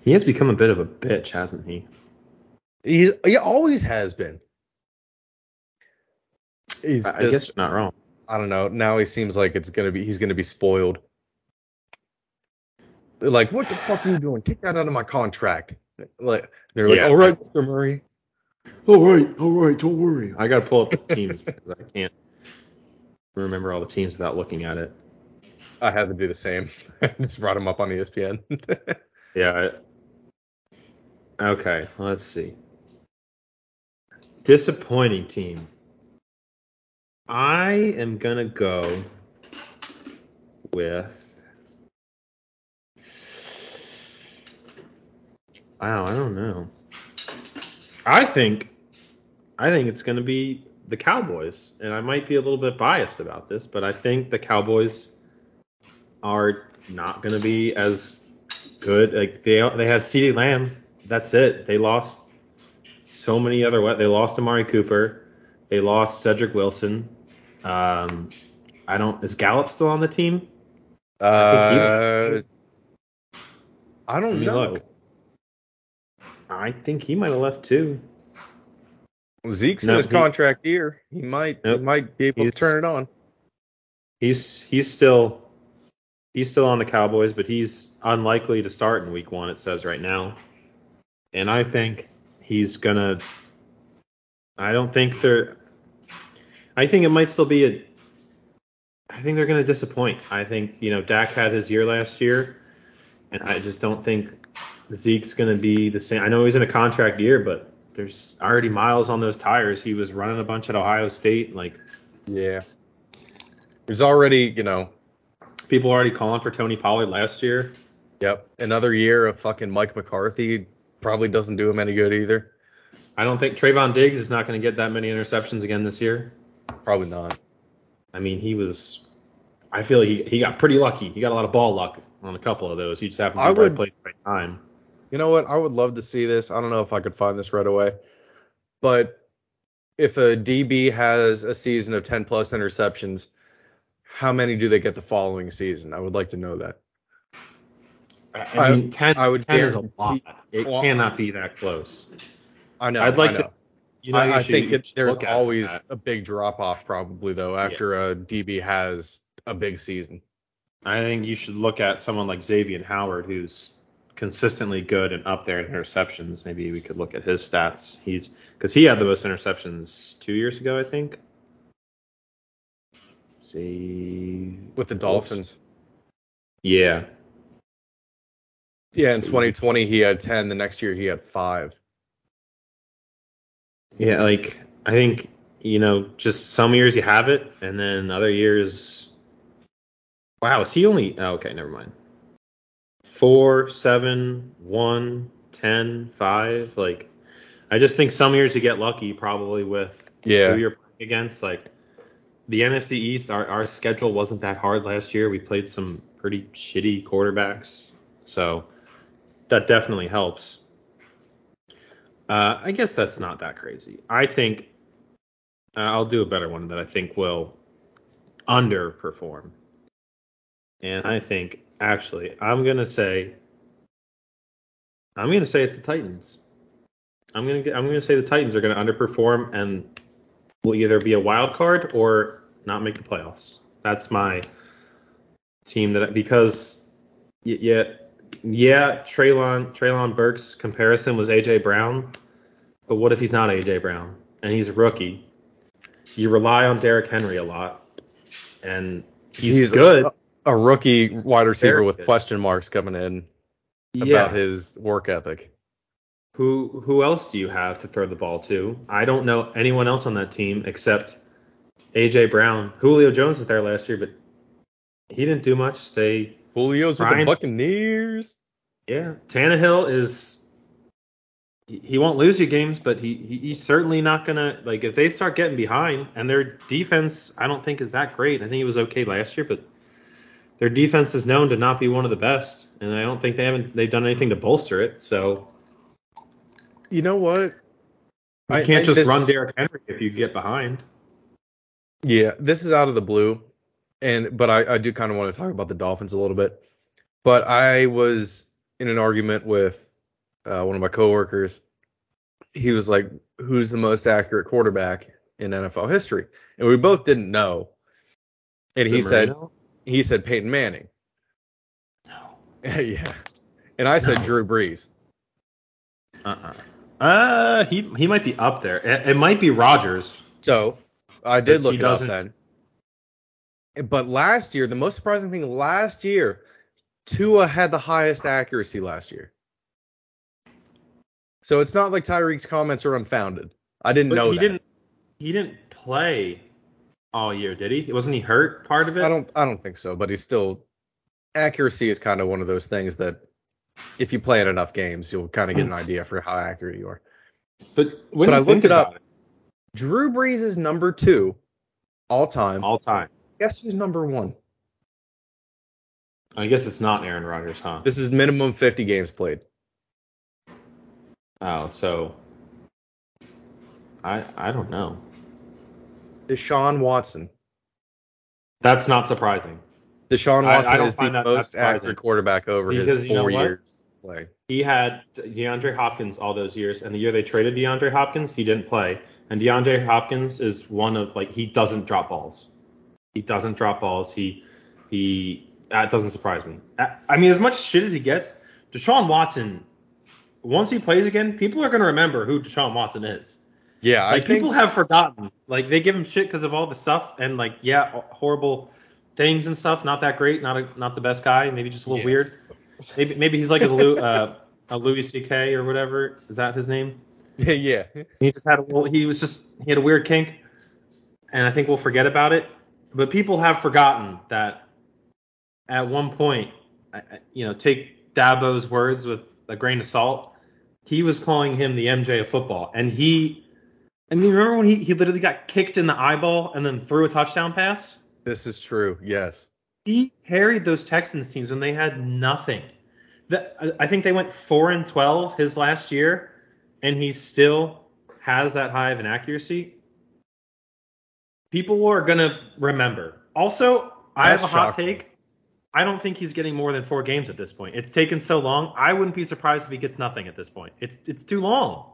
He has become a bit of a bitch, hasn't he? He he always has been. He's I, I guess you're not wrong. I don't know. Now he seems like it's gonna be he's gonna be spoiled. They're like, what the fuck are you doing? Take that out of my contract. Like they're like, Yeah. all right, Mr. Murray. All right, all right, don't worry. I gotta pull up the teams because I can't remember all the teams without looking at it. I had to do the same. I just brought them up on ESPN. Yeah. Okay, let's see. Disappointing team. I am gonna go with. Wow, I don't know. I think, I think it's gonna be the Cowboys, and I might be a little bit biased about this, but I think the Cowboys are not gonna be as good. Like they they have CeeDee Lamb. That's it. They lost so many other. They lost Amari Cooper. They lost Cedric Wilson. Um, I don't. Is Gallup still on the team? uh, I Let don't know. look. I think he might have left too. Zeke's No, in his he- contract year. He might Nope. he might be able to turn it on. He's he's still he's still on the Cowboys, but he's unlikely to start in Week One. It says right now, and I think he's gonna. I don't think they're. I think it might still be a. I think they're gonna disappoint. I think you know Dak had his year last year, and I just don't think Zeke's gonna be the same. I know he's in a contract year, but there's already miles on those tires. He was running a bunch at Ohio State, like. Yeah. There's already, you know, People already calling for Tony Pollard last year. yep, another year of fucking Mike McCarthy probably doesn't do him any good either. I don't think Trevon Diggs is not going to get that many interceptions again this year. Probably not. I mean, he was. I feel he he got pretty lucky. He got a lot of ball luck on a couple of those. He just happened to be right place, right time. You know what? I would love to see this. I don't know if I could find this right away. But if a DB has a season of 10 plus interceptions, how many do they get the following season? I would like to know that. I, I- I mean, ten, I would 10 is a lot. It Well, cannot be that close. I know. I'd like I to- You know, I, you I should- think it, there's always a big drop off probably though after a DB has a big season. I think you should look at someone like Xavier Howard, who's consistently good and up there in interceptions. Maybe we could look at his stats. He's because he had the most interceptions two years ago, I think. See, With the Dolphins. yeah, Yeah, in 2020 he had 10. The next year he had five. yeah. Like I think you know, just some years you have it, and then other years. Wow, is he only? Oh, okay, never mind. Four, seven, one, ten, five. Like, I just think some years you get lucky, probably with Yeah. who you're playing against. Like the NFC East, our, our schedule wasn't that hard last year. We played some pretty shitty quarterbacks, so that definitely helps. Uh, I guess that's not that crazy. I think uh, I'll do a better one that I think will underperform, and I think actually I'm gonna say I'm gonna say it's the Titans. I'm gonna I'm gonna say the Titans are gonna underperform and will either be a wild card or not make the playoffs. That's my team that because yeah yeah Treylon Treylon Burks comparison was AJ Brown, but what if he's not AJ Brown and he's a rookie? You rely on Derrick Henry a lot, and he's, He's good. A, a rookie wide receiver with question marks coming in yeah. about his work ethic. Who who else do you have to throw the ball to? I don't know anyone else on that team except AJ Brown. Julio Jones was there last year, but he didn't do much. They Julio's with the Buccaneers. yeah, Tannehill is he, he won't lose you games, but he, he he's certainly not gonna like if they start getting behind and their defense I don't think is that great. I think it was okay last year, but their defense is known to not be one of the best, and I don't think they haven't they've done anything to bolster it. So You know what? you I- can't I- just this- run Derrick Henry if you get behind. Yeah, this is out of the blue, and but I, I do kind of want to talk about the Dolphins a little bit. But I was in an argument with uh, one of my coworkers. he was like, "Who's the most accurate quarterback in NFL history?" And we both didn't know. And he said, Marino? He said Peyton Manning. No. yeah. And I said No. Drew Brees. Uh-uh. Uh, he he might be up there. It, it might be Rodgers. So I did look it up doesn't- then. But last year, the most surprising thing last year, Tua had the highest accuracy last year. So it's not like Tyreek's comments are unfounded. I didn't But know he that. didn't he didn't play all year, did he? Wasn't he hurt part of it? I don't I don't think so, but he's still accuracy is kind of one of those things that if you play in enough games, you'll kind of get an hmm. idea for how accurate you are. But when But I looked it up. Drew Brees is number two all time. all time. Guess who's number one? I guess it's not Aaron Rodgers, huh? This is minimum 50 games played. Oh, so I I don't know. Deshaun Watson. That's not surprising. Deshaun I- I Watson is the find that- that's most accurate quarterback over Because his you know four years play. He had DeAndre Hopkins all those years, and the year they traded DeAndre Hopkins, he didn't play. And DeAndre Hopkins is one of like he doesn't drop balls. He doesn't drop balls. He he that doesn't surprise me. I, I mean, as much shit as he gets, Deshaun Watson, once he plays again, people are gonna remember who Deshaun Watson is. Yeah, I Like think people have forgotten. Like they give him shit because of all the stuff and like yeah, horrible things and stuff. Not that great. Not a, not the best guy. Maybe just a little Yeah. weird. Maybe maybe he's like a Lou, uh, a Louis C.K. or whatever. Is that his name? yeah. yeah. He just had a little, he was just he had a weird kink, and I think we'll forget about it. But people have forgotten that at one point, you know, take Dabo's words with a grain of salt. He was calling him the MJ of football, and he. I mean, remember when he, he literally got kicked in the eyeball and then threw a touchdown pass? This is true. Yes. He carried those Texans teams when they had nothing. The, I- think they went four and twelve his last year, and he still has that high of an accuracy. People are gonna remember. Also, I have That's a hot shocking. take. I don't think he's getting more than four games at this point. It's taken so long. I wouldn't be surprised if he gets nothing at this point. It's it's too long.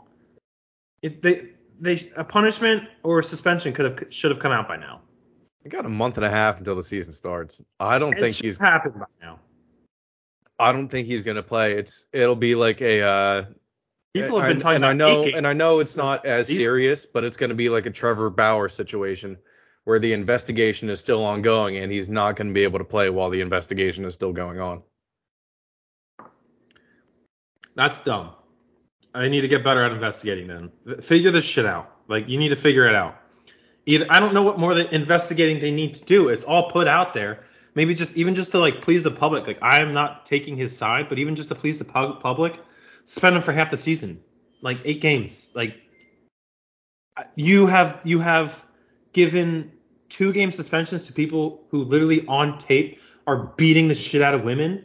It, they they a punishment or a suspension could have should have come out by now. We got a month and a half until the season starts. I don't It think he's happened by now. I don't think he's gonna play. It's it'll be like a uh People have been and, talking and about I know and I know it's not as These- serious, but it's gonna be like a Trevor Bauer situation where the investigation is still ongoing and he's not gonna be able to play while the investigation is still going on. That's dumb. I need to get better at investigating then. Figure this shit out. Like you need to figure it out. Either I don't know what more the investigating they need to do. It's all put out there. Maybe just even just to like please the public. Like I am not taking his side, but even just to please the pub- public, spend him for half the season, like eight games. Like you have you have given two game suspensions to people who literally on tape are beating the shit out of women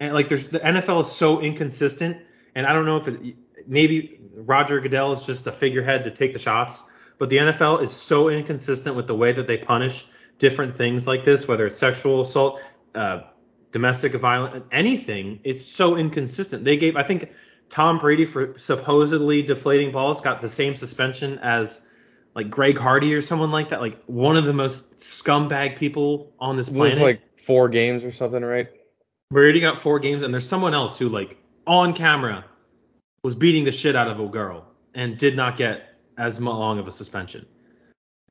and like there's the NFL is so inconsistent, and I don't know if it maybe Roger Goodell is just a figurehead to take the shots, but the NFL is so inconsistent with the way that they punish different things like this, whether it's sexual assault, uh, domestic violence, anything. It's so inconsistent. They gave I think Tom Brady for supposedly deflating balls got the same suspension as like Greg Hardy or someone like that, like one of the most scumbag people on this It planet. was like four games or something, right? Brady got four games, and there's someone else who, like, on camera was beating the shit out of a girl and did not get as long of a suspension.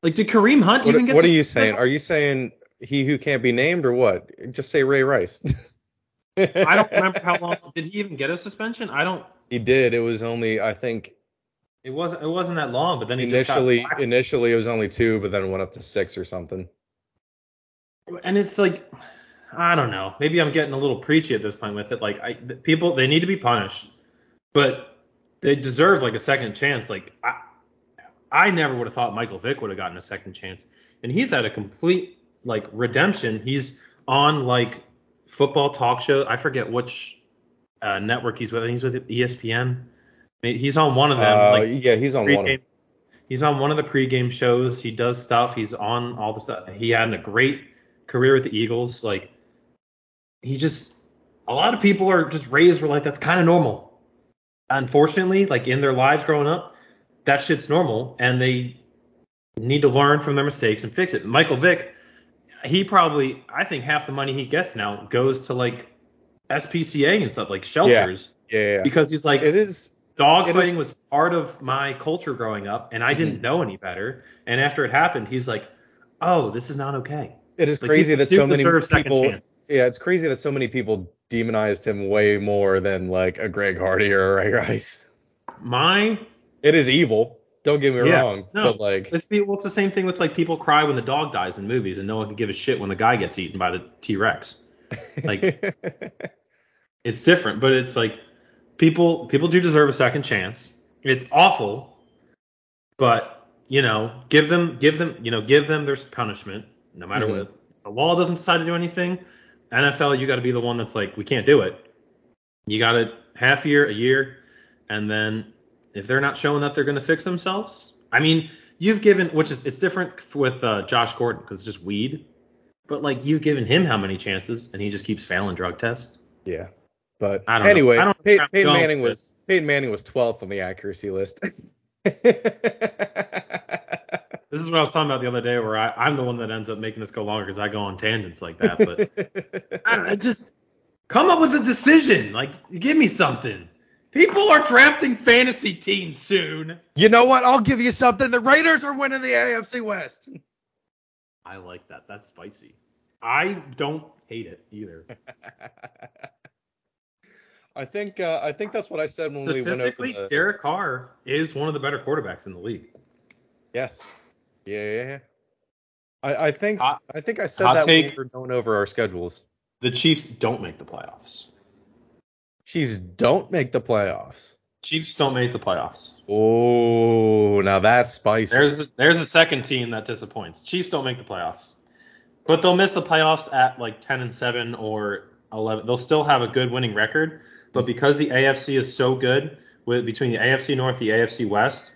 Like, did Kareem Hunt What, even get? what are you suspended? saying? Are you saying he who can't be named or what? Just say Ray Rice. I don't remember how long. Did he even get a suspension? I don't. He did. It was only I think It wasn't. It wasn't that long, but then he initially just got. initially it was only two, but then it went up to six or something. and it's like, I don't know. Maybe I'm getting a little preachy at this point with it. Like, I the people they need to be punished, but they deserve like a second chance. Like, I, I never would have thought Michael Vick would have gotten a second chance, and he's had a complete like redemption. He's on like football talk show. I forget which uh, network he's with. He's with ESPN. He's on one of them. Uh, like yeah, he's on one. Of pregame. He's on one of the pregame shows. He does stuff. He's on all the stuff. He had a great career with the Eagles. Like he just, a lot of people are just raised were like that's kind of normal. unfortunately, like in their lives growing up, that shit's normal, and they need to learn from their mistakes and fix it. Michael Vick, he probably, I think half the money he gets now goes to like SPCA and stuff like shelters. Yeah, yeah, yeah. Because he's like, It is. dog fighting was part of my culture growing up, and I didn't Mhm. know any better. And after it happened, he's like, oh, this is not okay. It is Like, crazy that so many people. Yeah, it's crazy that so many people demonized him way more than like a Greg Hardy or a Ray Rice. My It is evil. Don't get me Yeah, wrong, no. but like, It's well, it's the same thing with like people cry when the dog dies in movies, and no one can give a shit when the guy gets eaten by the T Rex. like- It's different, but it's like people people do deserve a second chance. It's awful, but you know, give them give them you know give them their punishment no matter Mhm. what. The law doesn't decide to do anything. NFL, you got to be the one that's like, we can't do it. You got it half year, a year, and then if they're not showing that they're going to fix themselves, I mean, you've given, which is it's different with uh, Josh Gordon because it's just weed, but like you've given him how many chances and he just keeps failing drug tests. yeah. But I don't know. anyway, I don't Pey- Peyton Manning was Peyton Manning was 12th on the accuracy list. This is what I was talking about the other day, where I, I'm the one that ends up making this go longer because I go on tangents like that. But I don't know, just come up with a decision. Like, give me something. People are drafting fantasy teams soon. you know what? I'll give you something. The Raiders are winning the AFC West. I like that. That's spicy. I don't hate it either. I think uh, I think that's what I said when we went over Statistically. Derek Carr is one of the better quarterbacks in the league. Yes. Yeah, yeah, yeah. I, I think Hot- I think I said that when we were going over our schedules. The Chiefs don't make the playoffs. Chiefs don't make the playoffs. Chiefs don't make the playoffs. Oh, now that's spicy. There's there's a second team that disappoints. Chiefs don't make the playoffs, but they'll miss the playoffs at like 10 and 7 or 11. They'll still have a good winning record, but because the AFC is so good with between the AFC North, the AFC West,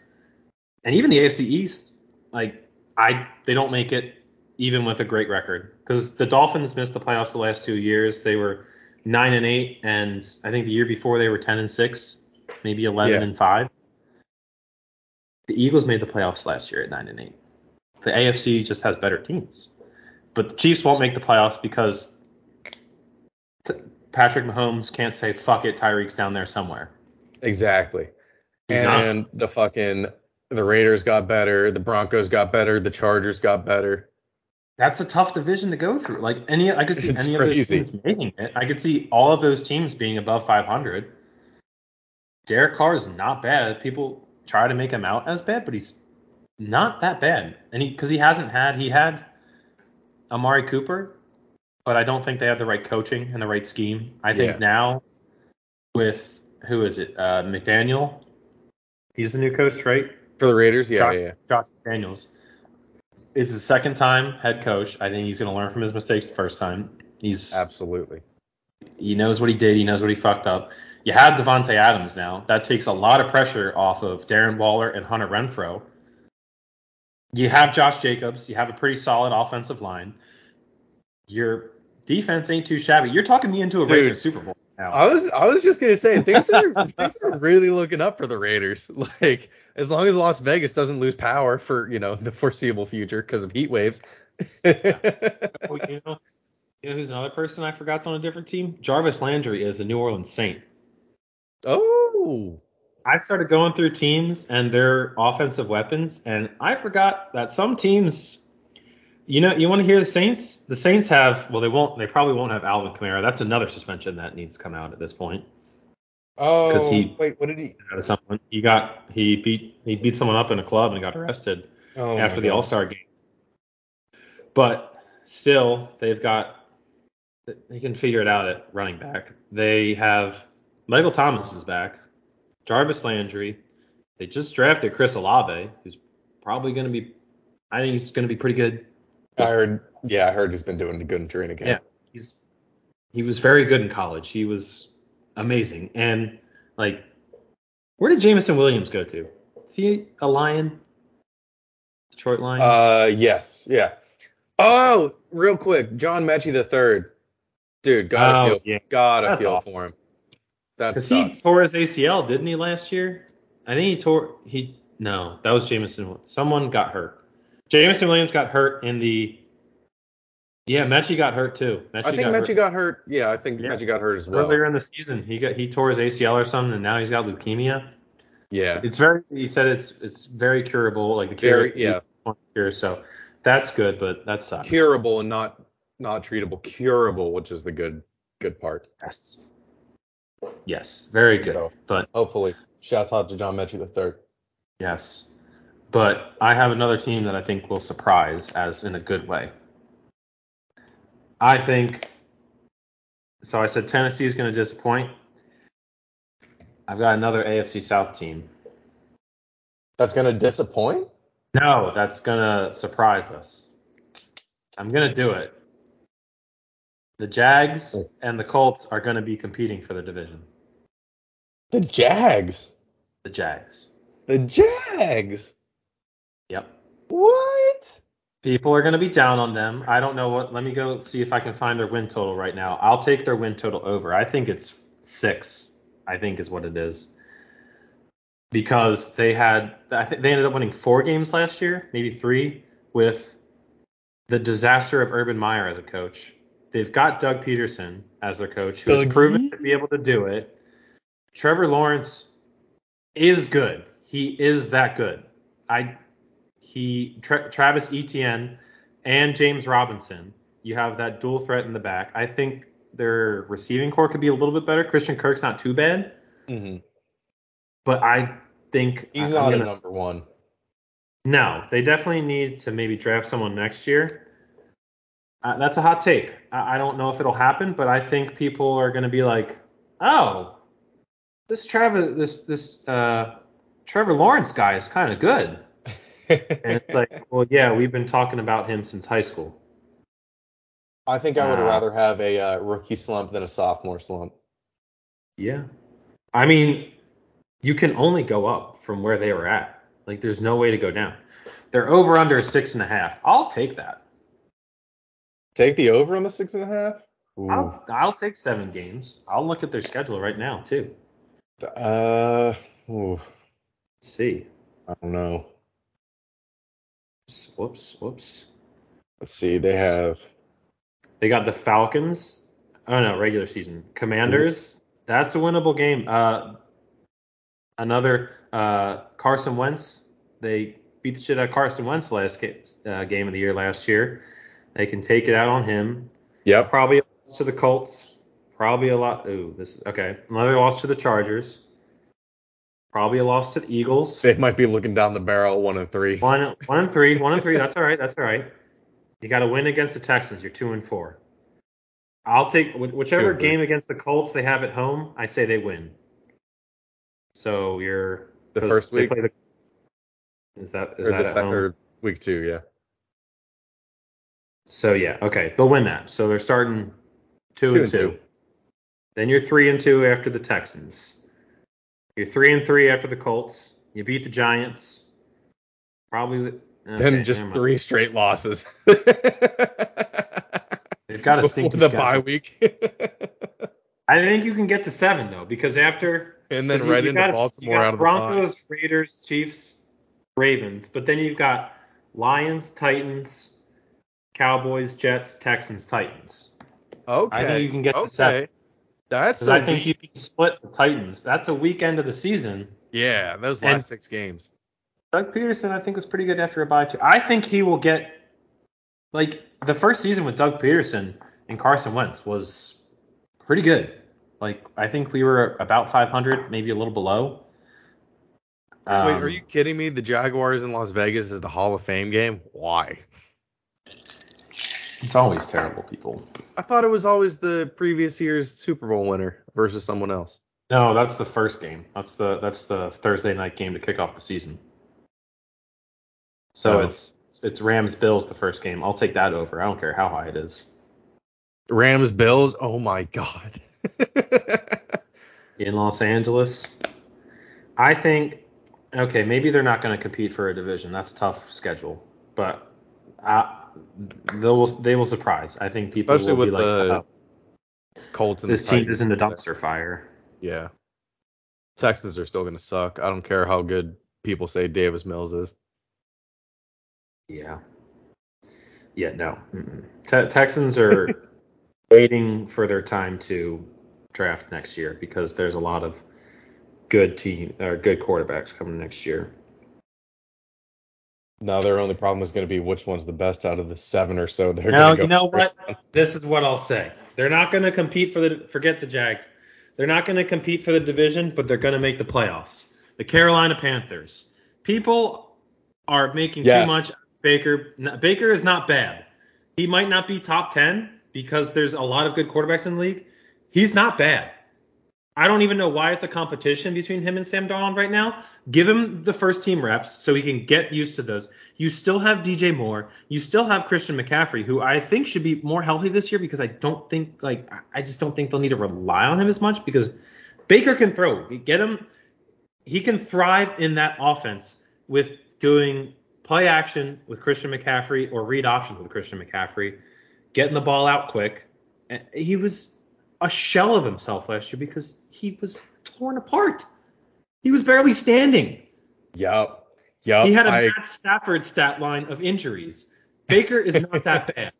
and even the AFC East, like I they don't make it even with a great record because the Dolphins missed the playoffs the last two years. They were nine and eight, and I think the year before they were 10 and six, maybe 11 Yeah. and five. The Eagles made the playoffs last year at nine and eight. The AFC just has better teams, but the Chiefs won't make the playoffs because t- Patrick Mahomes can't say fuck it, Tyreek's down there somewhere. Exactly. He's not. and the fucking the Raiders got better, the Broncos got better, the Chargers got better. That's a tough division to go through. Like any, I could see It's any of those teams making it. I could see all of those teams being above 500. Derek Carr is not bad. People try to make him out as bad, but he's not that bad. And he, because he hasn't had, he had Amari Cooper, but I don't think they have the right coaching and the right scheme. I think Yeah. now with who is it? Uh, McDaniel. He's the new coach, right? For the Raiders, yeah, Josh, yeah, yeah. Josh Daniels. It's his second time head coach. I think he's going to learn from his mistakes the first time. He's Absolutely. he knows what he did. He knows what he fucked up. You have Davante Adams now. That takes a lot of pressure off of Darren Waller and Hunter Renfrow. You have Josh Jacobs. You have a pretty solid offensive line. Your defense ain't too shabby. You're talking me into a. Raiders Super Bowl I was I was just gonna say things are things are really looking up for the Raiders. Like as long as Las Vegas doesn't lose power for you know the foreseeable future because of heat waves. Oh, you know, you know who's another person I forgot's on a different team? Jarvis Landry is a New Orleans Saint. oh, I started going through teams and their offensive weapons, and I forgot that some teams, you know, you want to hear the Saints? The Saints have, well, they won't, they probably won't have Alvin Kamara. That's another suspension that needs to come out at this point. oh, 'Cause he- wait, what did he? Out of someone, he got, he beat, he beat someone up in a club and got arrested Oh, after the All Star game. But still, they've got, they can figure it out at running back. They have Michael Thomas is back, Jarvis Landry. They just drafted Chris Olave, who's probably going to be, I think he's going to be pretty good. I heard, yeah, I heard he's been doing good in training Yeah, he's he was very good in college. He was amazing. And like, where did Jameson Williams go to? Is he a Lion? Detroit Lions? Uh, yes, yeah. Oh, real quick, John Metchie the third, dude, gotta Oh, feel, yeah. gotta That's feel awful. for him. That's Because he tore his ACL, didn't he, last year? I think he tore he no, that was Jameson. Someone got hurt. Jameson Williams got hurt in the yeah, Metchie got hurt too. Metchie I think got Metchie hurt. got hurt. Yeah, I think Yeah. Metchie got hurt as well. earlier in the season. He got he tore his ACL or something, and now he's got leukemia. Yeah. It's very he said it's it's very curable, like the cure. Very yeah. Cure, so that's good, but that sucks. Curable and not not treatable. Curable, which is the good good part. Yes. Yes, very good. So- But Hopefully. Shouts out to John Metchie the third. yes. But I have another team that I think will surprise as in a good way. I think so I said Tennessee is going to disappoint. I've got another AFC South team. That's gonna disappoint. No, that's going to surprise us. I'm going to do it. The Jags oh. and the Colts are going to be competing for the division. The Jags. The Jags. The Jags. Yep. What? People are going to be down on them. I don't know what. Let me go see if I can find their win total right now. I'll take their win total over. I think it's six. I think is what it is. Because they had, I think they ended up winning four games last year, maybe three, with the disaster of Urban Meyer as a coach. They've got Doug Pederson as their coach, who has proven to be able to do it. Trevor Lawrence is good. He is that good. I he Tra- Travis Etienne and James Robinson. You have that dual threat in the back. I think their receiving core could be a little bit better. Christian Kirk's not too bad, Mm-hmm. but I think He's I'm not a gonna- number one. no, they definitely need to maybe draft someone next year. Uh, that's a hot take. I, I don't know if it'll happen, but I think people are going to be like, "Oh, this Trevor, this this uh, Trevor Lawrence guy is kind of good." And it's like, well, yeah, we've been talking about him since high school. I think I would Ah. rather have a uh, rookie slump than a sophomore slump. Yeah. I mean, you can only go up from where they were at. Like, there's no way to go down. They're over under a six and a half. I'll take that. Take the over on the six and a half. Ooh. I'll, I'll take seven games. I'll look at their schedule right now too. Uh, ooh, Let's see. I don't know. Whoops, whoops. Let's see. They have They got the Falcons. Oh no, regular season. Commanders. That's a winnable game. Uh, another uh, Carson Wentz. They beat the shit out of Carson Wentz last ga- uh, game of the year last year. They can take it out on him. yep. Probably a loss to the Colts. Probably a lot. Ooh, this is okay. Another loss to the Chargers. Probably a loss to the Eagles. They might be looking down the barrel one and three. One, one and three, one and three. That's all right. That's all right. You got to win against the Texans. You're two and four. I'll take whichever Two and three. game against the Colts they have at home. I say they win. So you're the first week the- is that is or that the at second or week two, yeah. So yeah, okay, they'll win that. So they're starting two, Two and, and two. two. Then you're three and two after the Texans. You're three and three after the Colts. You beat the Giants. Probably. okay, then just three straight losses. They've got a stinky the schedule. bye week. I think you can get to seven though, because after and then right you into got- Baltimore out of the. Broncos, Raiders, Chiefs, Ravens, but then you've got Lions, Titans, Cowboys, Jets, Texans, Titans. Okay. I think you can get to okay. seven. That's I think you can split the Titans. That's a weekend of the season. Yeah, those And- last six games. Doug Pederson, I think, was pretty good after a bye too. I think he will get like the first season with Doug Pederson and Carson Wentz was pretty good. Like I think we were about 500, maybe a little below. Wait, Um, are you kidding me? The Jaguars in Las Vegas is the Hall of Fame game? Why? It's always terrible, people. I thought it was always the previous year's Super Bowl winner versus someone else. No, that's the first game. That's the that's the Thursday night game to kick off the season. So Oh. it's it's Rams Bills the first game. I'll take that over. I don't care how high it is. Rams Bills. Oh my god. in Los Angeles. I think okay, maybe they're not going to compete for a division. That's a tough schedule, but uh, they will they will surprise. I think people Especially will be with like, the oh, Colts and this team isn't a dumpster fire. Yeah. Texans are still gonna suck. I don't care how good people say Davis Mills is. Yeah. Yeah, no. Te- Texans are waiting for their time to draft next year because there's a lot of good team or good quarterbacks coming next year. Now their only problem is going to be which one's the best out of the seven or so. They're No, going to go you know what? round. This is what I'll say. They're not going to compete for the forget the Jag. They're not going to compete for the division, but they're going to make the playoffs. The Carolina Panthers. People are making Yes. too much. Baker Baker is not bad. He might not be top 10 because there's a lot of good quarterbacks in the league. He's not bad. I don't even know why it's a competition between him and Sam Darnold right now. Give him the first team reps so he can get used to those. You still have DJ Moore. You still have Christian McCaffrey, who I think should be more healthy this year because I don't think like I just don't think they'll need to rely on him as much because Baker can throw. Get him. He can thrive in that offense with doing play action with Christian McCaffrey or read options with Christian McCaffrey, getting the ball out quick. He was a shell of himself last year because he was torn apart. He was barely standing. Yep. Yep. He had a I, Matt Stafford stat line of injuries. Baker is not that bad,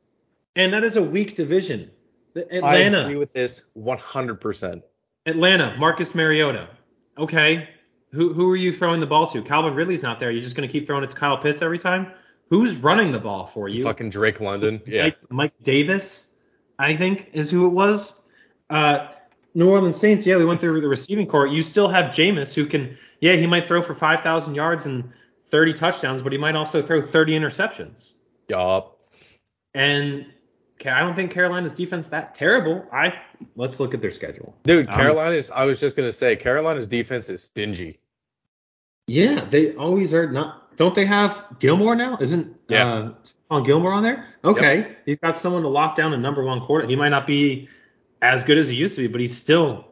and that is a weak division. The- I agree Atlanta, with this 100%. Atlanta, Marcus Mariota. Okay, who who are you throwing the ball to? Calvin Ridley's not there. You're just going to keep throwing it to Kyle Pitts every time. Who's running the ball for you? Fucking Drake London. Yeah. Mike, Mike Davis, I think, is who it was. Uh, New Orleans Saints, yeah, we went through the receiving corps. You still have Jameis, who can, yeah, he might throw for 5,000 yards and 30 touchdowns, but he might also throw 30 interceptions. Yup. And Ca- I don't think Carolina's defense that terrible. I let's look at their schedule. Dude, Um, Carolina's, I was just going to say, Carolina's defense is stingy. Yeah, they always are not. Don't they have Gilmore now? Isn't Yeah. uh, Stephon Gilmore on there? Okay, he's got someone to lock down a number one quarter. He might not be as good as he used to be, but he's still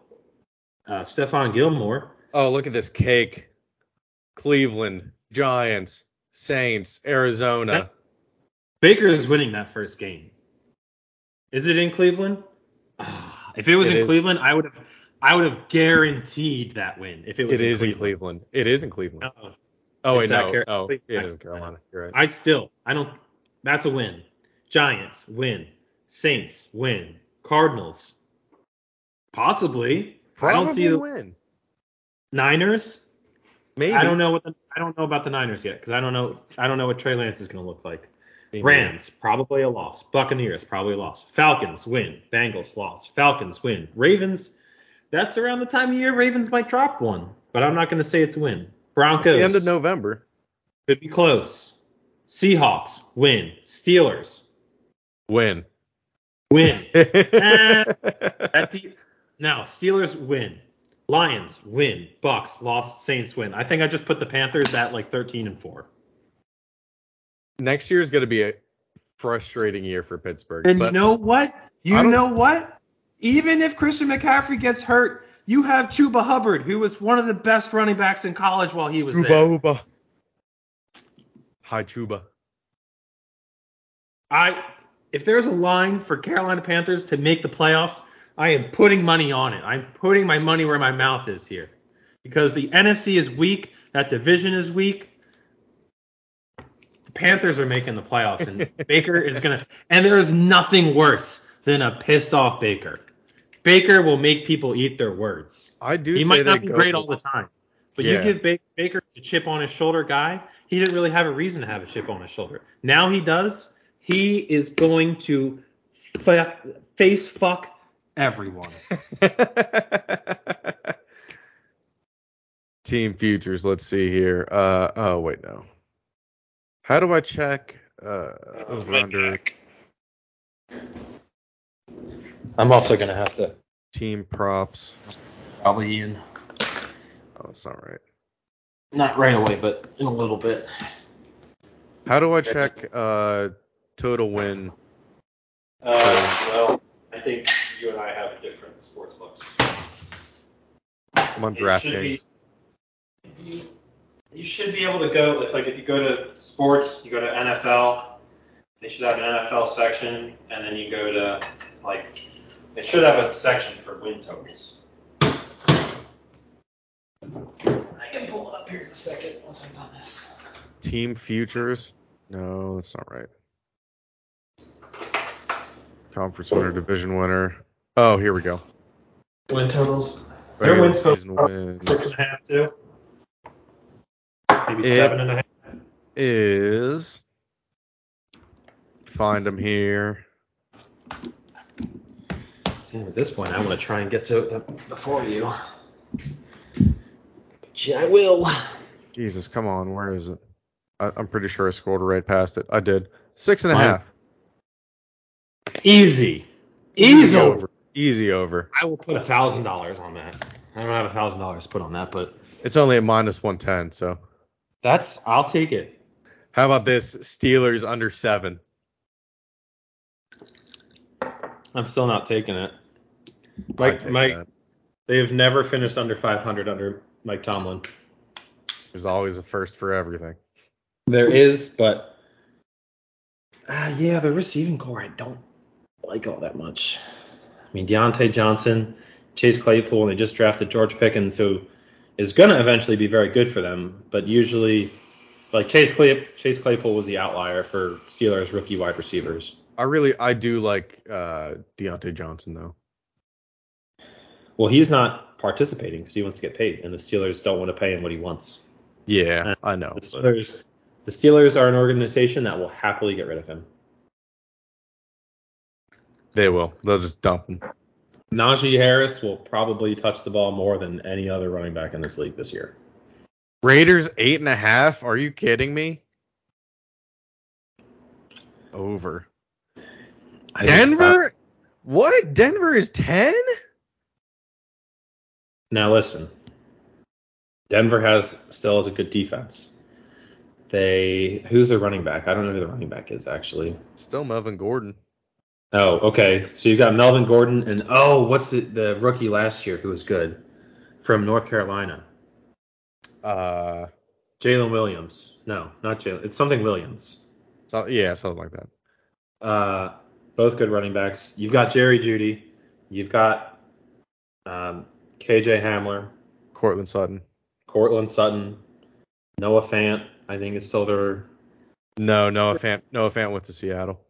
uh, Stephon Gilmore. Oh, look at this cake. Cleveland, Giants, Saints, Arizona. That's, Baker is winning that first game. Is it in Cleveland? Ah, if it was It in is. Cleveland, I would have I would have guaranteed that win. If it was it in is in Cleveland. Cleveland. It is in Cleveland. No. oh, wait, no. Car- oh, it Cleveland. in Carolina. You're right. I still, I don't. That's a win. Giants win. Saints win. Cardinals possibly. I don't see Probably the win. Niners. Maybe. I don't know what the, I don't know about the Niners yet because I don't know I don't know what Trey Lance is going to look like. Maybe. Rams probably a loss. Buccaneers probably a loss. Falcons win. Bengals loss. Falcons win. Ravens. That's around the time of year Ravens might drop one, but I'm not going to say it's a win. It's Broncos the end of November. could be close. Seahawks win. Steelers Win. win. That de- no, Steelers win. Lions win. Bucks lost. Saints win. I think I just put the Panthers at like 13 and four. Next year is going to be a frustrating year for Pittsburgh. And but you know what? You know what? Even if Christian McCaffrey gets hurt, you have Chuba Hubbard, who was one of the best running backs in college while he was there. Chuba Uba. Hi, Chuba. I if there's a line for Carolina Panthers to make the playoffs, I am putting money on it. I'm putting my money where my mouth is here. Because the NFC is weak, that division is weak. The Panthers are making the playoffs and Baker is going to and there is nothing worse than a pissed off Baker. Baker will make people eat their words. I do He might not be great all the time, but Yeah. you give Baker, Baker a chip on his shoulder guy. He didn't really have a reason to have a chip on his shoulder. Now he does. He is going to fa- face fuck everyone. Team futures. Let's see here. Uh oh wait no. How do I check uh over under I'm also gonna have to team props? probably in Oh, that's not right. not right away, but in a little bit. How do I check uh total win? Uh, well, I think you and I have different sports books. I'm on DraftKings. You, you should be able to go if like if you go to sports, you go to NFL. They should have an NFL section, and then you go to like they should have a section for win totals. I can pull it up here in a second once I've done this. Team futures. No, that's not right. Conference winner, division winner. Oh, here we go. Win totals. Their win totals season are wins six and a half too. Maybe It- seven and a half. is. Find them here. Damn, at this point, I want to try and get to them before you. But yeah, I will. Jesus, come on, where is it? I, I'm pretty sure I scrolled right past it. I did. Six and a Mine- half. Easy. Easy. Easy over. I will put a thousand dollars on that. I don't have a thousand dollars put on that, but It's only at minus 110, so. that's I'll take it. How about this? Steelers under seven. I'm still not taking it. Mike, Mike, that. they have never finished under 500 under Mike Tomlin. There's always a first for everything. There is, but uh, yeah, the receiving corps I don't like all that much. I mean, Diontae Johnson, Chase Claypool, and they just drafted George Pickens, who is going to eventually be very good for them, but usually, like Chase Clay, Chase Claypool was the outlier for Steelers rookie wide receivers. I really, I do like uh, Diontae Johnson though. Well, he's not participating because he wants to get paid, and the Steelers don't want to pay him what he wants. Yeah, Uh, I know. The Steelers, the Steelers are an organization that will happily get rid of him. They will. They'll just dump him. Najee Harris will probably touch the ball more than any other running back in this league this year. Raiders eight and a half. Are you kidding me? Over. I Denver? What? Denver is ten? now listen, Denver has still has a good defense. They who's their running back? I don't know who the running back is actually. Still Melvin Gordon. Oh, okay. So you got Melvin Gordon and oh, what's the, the rookie last year who was good from North Carolina? Uh, Jalen Williams. No, not Jalen. It's something Williams. so, yeah, something like that. Uh, both good running backs. You've got Jerry Jeudy. You've got um, KJ Hamler, Courtland Sutton. Courtland Sutton, Noah Fant. I think is still their. No, Noah Fant. Noah Fant went to Seattle.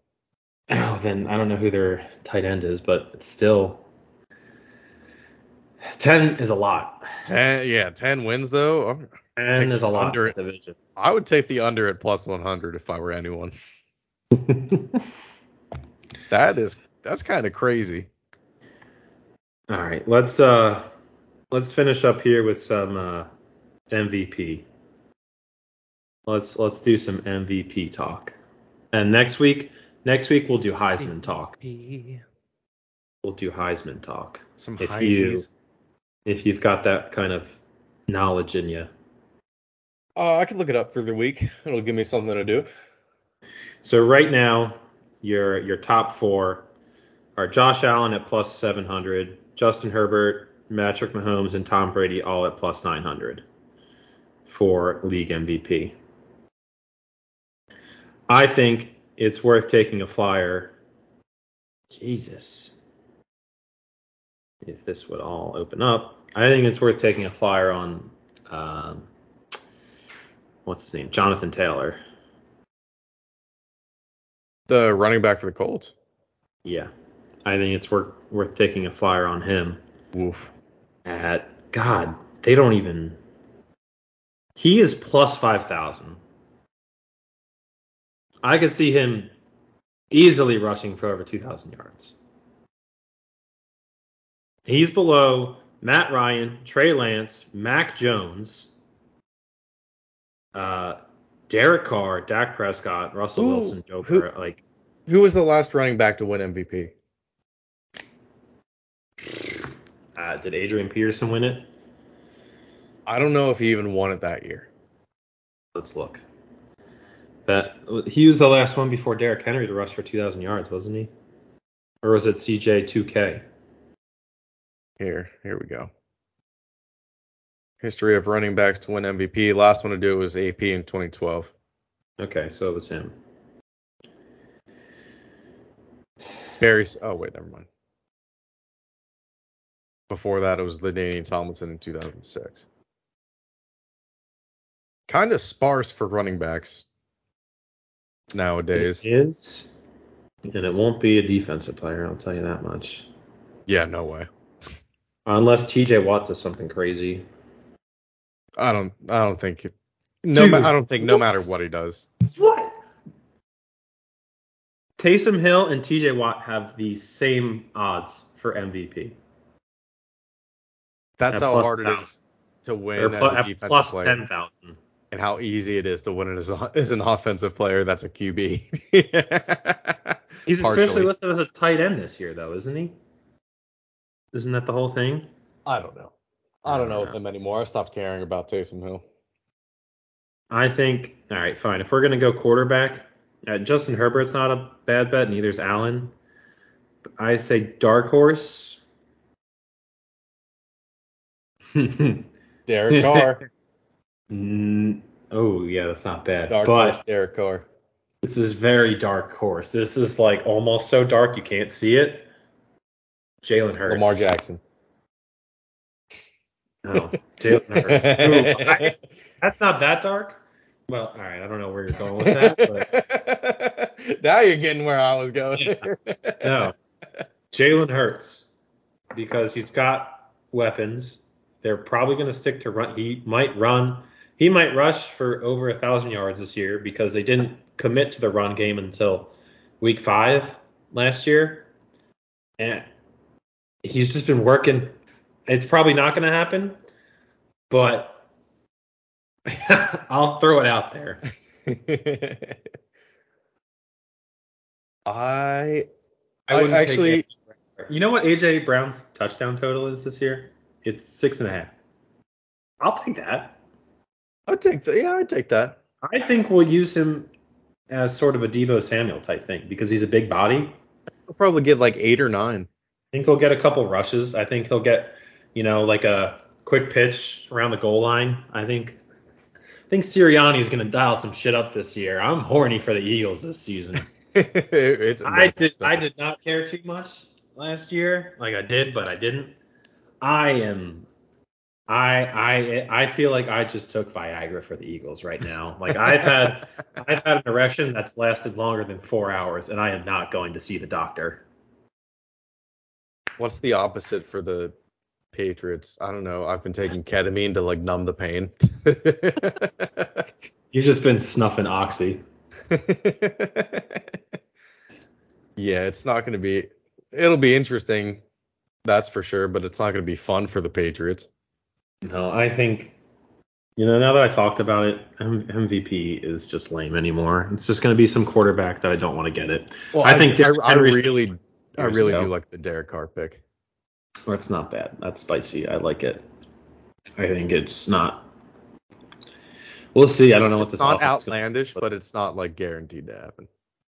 Oh, then I don't know who their tight end is, but it's still. Ten is a lot. Ten, yeah, ten wins though. I'm- Ten is a lot under division. I would take the under at plus 100 if I were anyone. That is that's kind of crazy. All right, let's uh let's finish up here with some uh MVP. Let's let's do some MVP talk. And next week, next week we'll do Heisman talk. We'll do Heisman talk. Some If Heisies. you if you've got that kind of knowledge in you. Uh, I can look it up through the week. It'll give me something to do. So right now, your your top four are Josh Allen at plus 700, Justin Herbert, Patrick Mahomes, and Tom Brady all at plus 900 for league MVP. I think it's worth taking a flyer. Jesus. If this would all open up, I think it's worth taking a flyer on um, what's his name, Jonathan Taylor. The running back for the Colts. Yeah, I think it's worth worth taking a flyer on him. Woof. At God, they don't even. He is plus five thousand. I could see him easily rushing for over two thousand yards. He's below Matt Ryan, Trey Lance, Mac Jones, uh, Derek Carr, Dak Prescott, Russell Who- Wilson, Joe who- Burrow. Like Who was the last running back to win MVP? Uh, did Adrian Peterson win it? I don't know if he even won it that year. Let's look. That he was the last one before Derrick Henry to rush for 2,000 yards, wasn't he? Or was it CJ 2K? Here, here we go. History of running backs to win MVP. Last one to do it was AP in 2012. Okay, so it was him. Barry. Oh wait, never mind. Before that, it was LaDainian Tomlinson in 2006. kind of sparse for running backs nowadays. It is, and it won't be a defensive player. I'll tell you that much. Yeah, no way. Unless T.J. Watt does something crazy. I don't. I don't think. It, no, Dude, ma- I don't think no what? matter what he does. What? Taysom Hill and T.J. Watt have the same odds for MVP. That's At how hard it thousand. is to win They're as pl- a at defensive plus player, ten thousand. And how easy it is to win it as, a, as an offensive player. That's a QB. He's Partially. officially listed as a tight end this year, though, isn't he? Isn't that the whole thing? I don't know. I don't know with him anymore. I stopped caring about Taysom Hill. I think. All right, fine. If we're gonna go quarterback, uh, Justin Herbert's not a bad bet. Neither's Allen. But I say dark horse. Derek Carr. Mm, oh yeah, that's not bad. Dark but horse Derek Carr. this is very dark horse. This is like almost so dark you can't see it. Jalen Hurts. Lamar Jackson. No, Jalen Hurts. Ooh, I- that's not that dark. Well, all right. I don't know where you're going with that, but now you're getting where I was going. no. Jalen Hurts because he's got weapons. They're probably going to stick to run. He might run. He might rush for over a thousand yards this year because they didn't commit to the run game until week five last year, and he's just been working. It's probably not going to happen, but I'll throw it out there. I I I actually- You know what AJ Brown's touchdown total is this year? It's six and a half. I'll take that. I'd take that. Yeah, I'd take that. I think we'll use him as sort of a Deebo Samuel type thing because he's a big body. I'll probably get like eight or nine. I think he'll get a couple rushes. I think he'll get, you know, like a quick pitch around the goal line. I think I think Sirianni's going to dial some shit up this year. I'm horny for the Eagles this season. it's I did I did not care too much last year. Like I did, but I didn't. I am I I I feel like I just took Viagra for the Eagles right now. Like I've had I've had an erection that's lasted longer than four hours, and I am not going to see the doctor. What's the opposite for the Patriots? I don't know. I've been taking ketamine to like numb the pain. You've just been snuffing oxy. yeah, it's not going to be. It'll be interesting, that's for sure, but it's not going to be fun for the Patriots. No, I think you know now that I talked about it, M- MVP is just lame anymore. It's just going to be some quarterback that I don't want to get it. Well, I think I, Derrick I really, I really ago. do like the Derek Carr pick. Well, it's not bad. That's spicy. I like it. I think it's not. We'll see. I don't know what this not outlandish, but it's not like guaranteed to happen.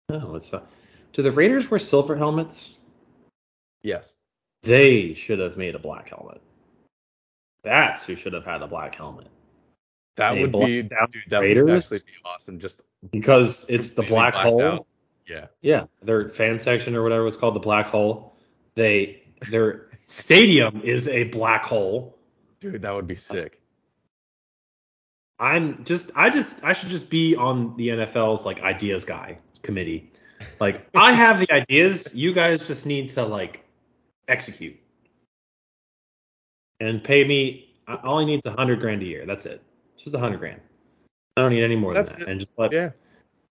No, it's not. Do the Raiders wear silver helmets? Yes. They should have made a black helmet. That's who should have had a black helmet That Hey, would be, dude, that Raiders? would actually be awesome. Just because it's the black hole. out. Yeah. Yeah, their fan section or whatever it's called, the black hole. They their stadium is a black hole. Dude, that would be uh, sick. I'm just I just I should just be on the NFL's like ideas guy committee. Like I have the ideas, you guys just need to like execute. And pay me all I need is a hundred grand a year. That's it. Just a hundred grand. I don't need any more That's than that. it. And just let Yeah.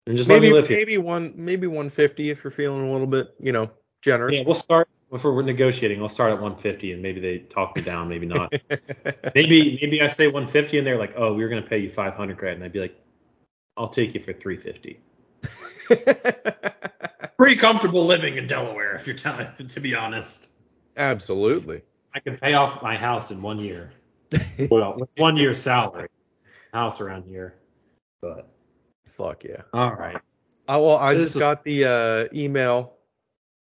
and just let me live here. maybe one maybe 150 if you're feeling a little bit, you know, generous. Yeah, we'll start if we're negotiating, I'll start at 150 and maybe they talk me down, maybe not. maybe maybe I say 150 and they're like, "Oh, we were going to pay you 500 grand." And I'd be like, "I'll take you for 350." Pretty comfortable living in Delaware if you're telling to be honest. Absolutely. I can pay off my house in one year. Well, with one year's salary. House around here. But Fuck yeah. all right. Oh, well, I This just is- got the uh, email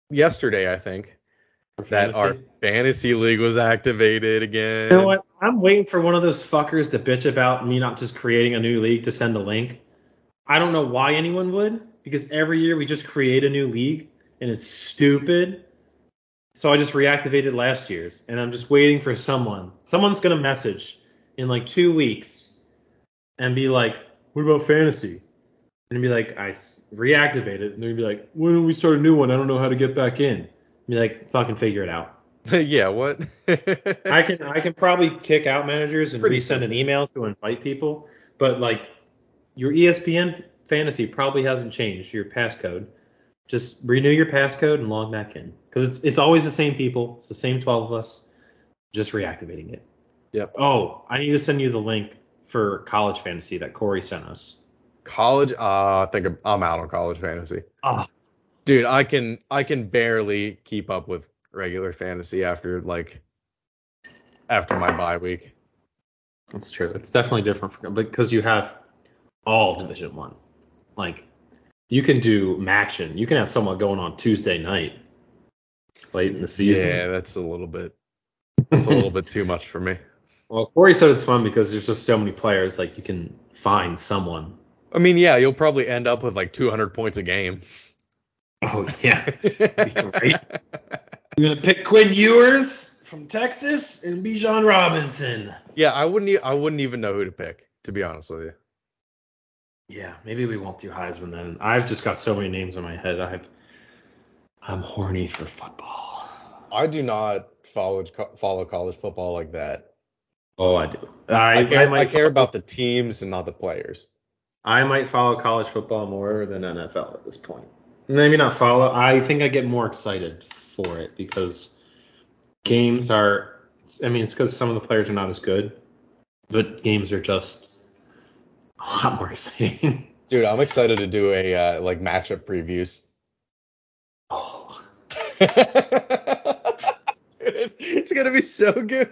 yesterday, I think, For that our fantasy. fantasy league was activated again. You know what? I'm waiting for one of those fuckers to bitch about me not just creating a new league to send a link. I don't know why anyone would, because every year we just create a new league and it's stupid. So I just reactivated last year's and I'm just waiting for someone. Someone's gonna message in like two weeks and be like, "What about fantasy?" And be like, "I reactivated," reactivate it," and they'd be like, "Why don't we start a new one? I don't know how to get back in." Be like, "Fucking figure it out." yeah, what? I can I can probably kick out managers and Pretty resend an email to invite people, but like your ESPN fantasy probably hasn't changed your passcode. Just renew your passcode and log back in because it's it's always the same people. It's the same 12 of us. Just reactivating it. Yep. Oh, I need to send you the link for college fantasy that Corey sent us. college? Uh, I think I'm- I'm out on college fantasy. Oh, Dude, I can I can barely keep up with regular fantasy after like after my bye week. that's true. It's definitely different for, because you have all Division One. Like you can do MACtion. You can have someone going on Tuesday night late in the season. Yeah, that's a little bit that's a little bit too much for me. Well, Corey said it's fun because there's just so many players. Like you can find someone. I mean, yeah, you'll probably end up with like 200 points a game. Oh yeah. Right. You're gonna pick Quinn Ewers from Texas and Bijan Robinson. Yeah, I wouldn't e- I wouldn't even know who to pick, to be honest with you. Yeah, maybe we won't do Heisman then. I've just got so many names in my head. I've I'm horny for football. I do not follow follow college football like that. Oh, I do. I, I, care, I, might care about the teams and not the players. I might follow college football more than NFL at this point. Maybe not follow. I think I get more excited for it because games are. I mean, it's because some of the players are not as good, but games are just a lot more exciting. Dude, I'm excited to do a uh, like matchup previews. Dude, it's gonna be so good.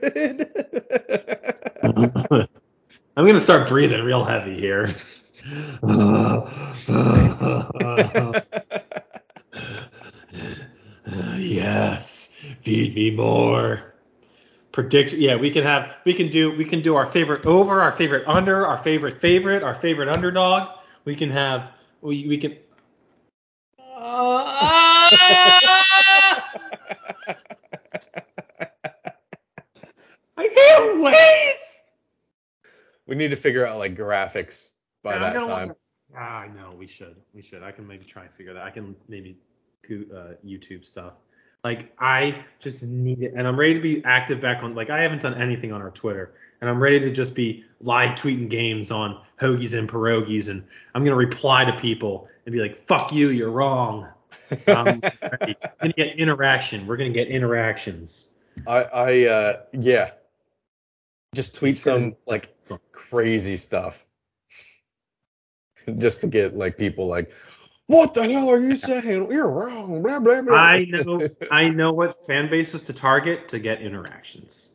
I'm gonna start breathing real heavy here. yes, feed me more. Prediction. Yeah, we can have. We can do. We can do our favorite over, our favorite under, our favorite favorite, our favorite underdog. We can have. We we can. I can't wait. we need to figure out like graphics by Yeah, I'm that time. Ah, I know we should. We should. I can maybe try and figure that. I can maybe do uh, YouTube stuff. Like I just need it, and I'm ready to be active back on. Like I haven't done anything on our Twitter, and I'm ready to just be live tweeting games on hoagies and pierogies, and I'm gonna reply to people and be like, "Fuck you, you're wrong." Um, ready. We're gonna get interaction. We're gonna get interactions. I I uh yeah. Just tweet It's gonna some be like crazy stuff. Just to get like people like, what the hell are you saying? You're wrong. Blah blah blah. I know I know what fan bases to target to get interactions.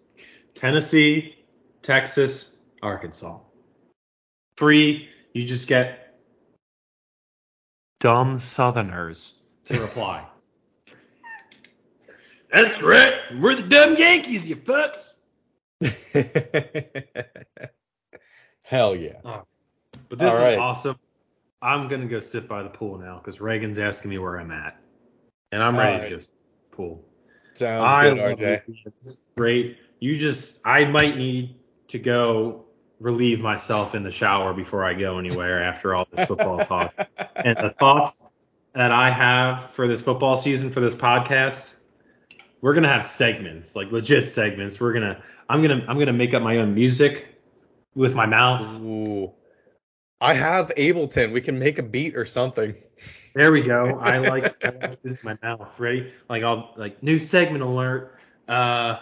Tennessee, Texas, Arkansas. Three, you just get dumb Southerners to reply. That's right. We're the dumb Yankees, you fucks. Hell yeah. But this All is right. awesome. I'm gonna go sit by the pool now because Reagan's asking me where I'm at, and I'm All ready right. to go the pool. Sounds I good, RJ. you. This is great. You just, I might need to go relieve myself in the shower before I go anywhere after all this football talk. And the thoughts that I have for this football season for this podcast, we're gonna have segments, like legit segments. We're gonna, I'm gonna, I'm gonna make up my own music with my mouth. Ooh. I have Ableton. We can make a beat or something. There we go. I like, I like using my mouth. Ready? Like I'll like new segment alert. Uh,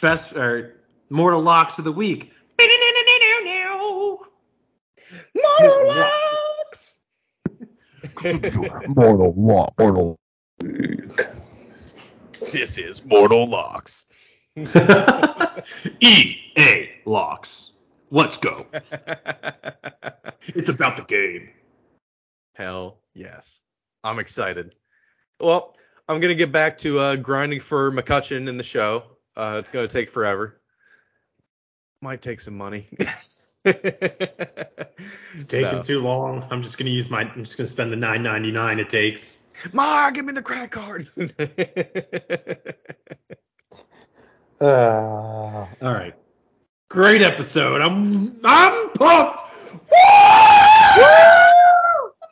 best or mortal locks of the week. Mortal locks. Mortal Law, Mortal. This is Mortal Locks. EA locks. Let's go. It's about the game. Hell yes. I'm excited. Well, I'm gonna get back to uh, grinding for McCutcheon in the show. Uh, it's gonna take forever. Might take some money. It's taking No. too long. I'm just gonna use my. I'm just gonna spend the 9.99 it takes. Ma, give me the credit card. Uh, All right. Great episode. I'm I'm pumped. Woo!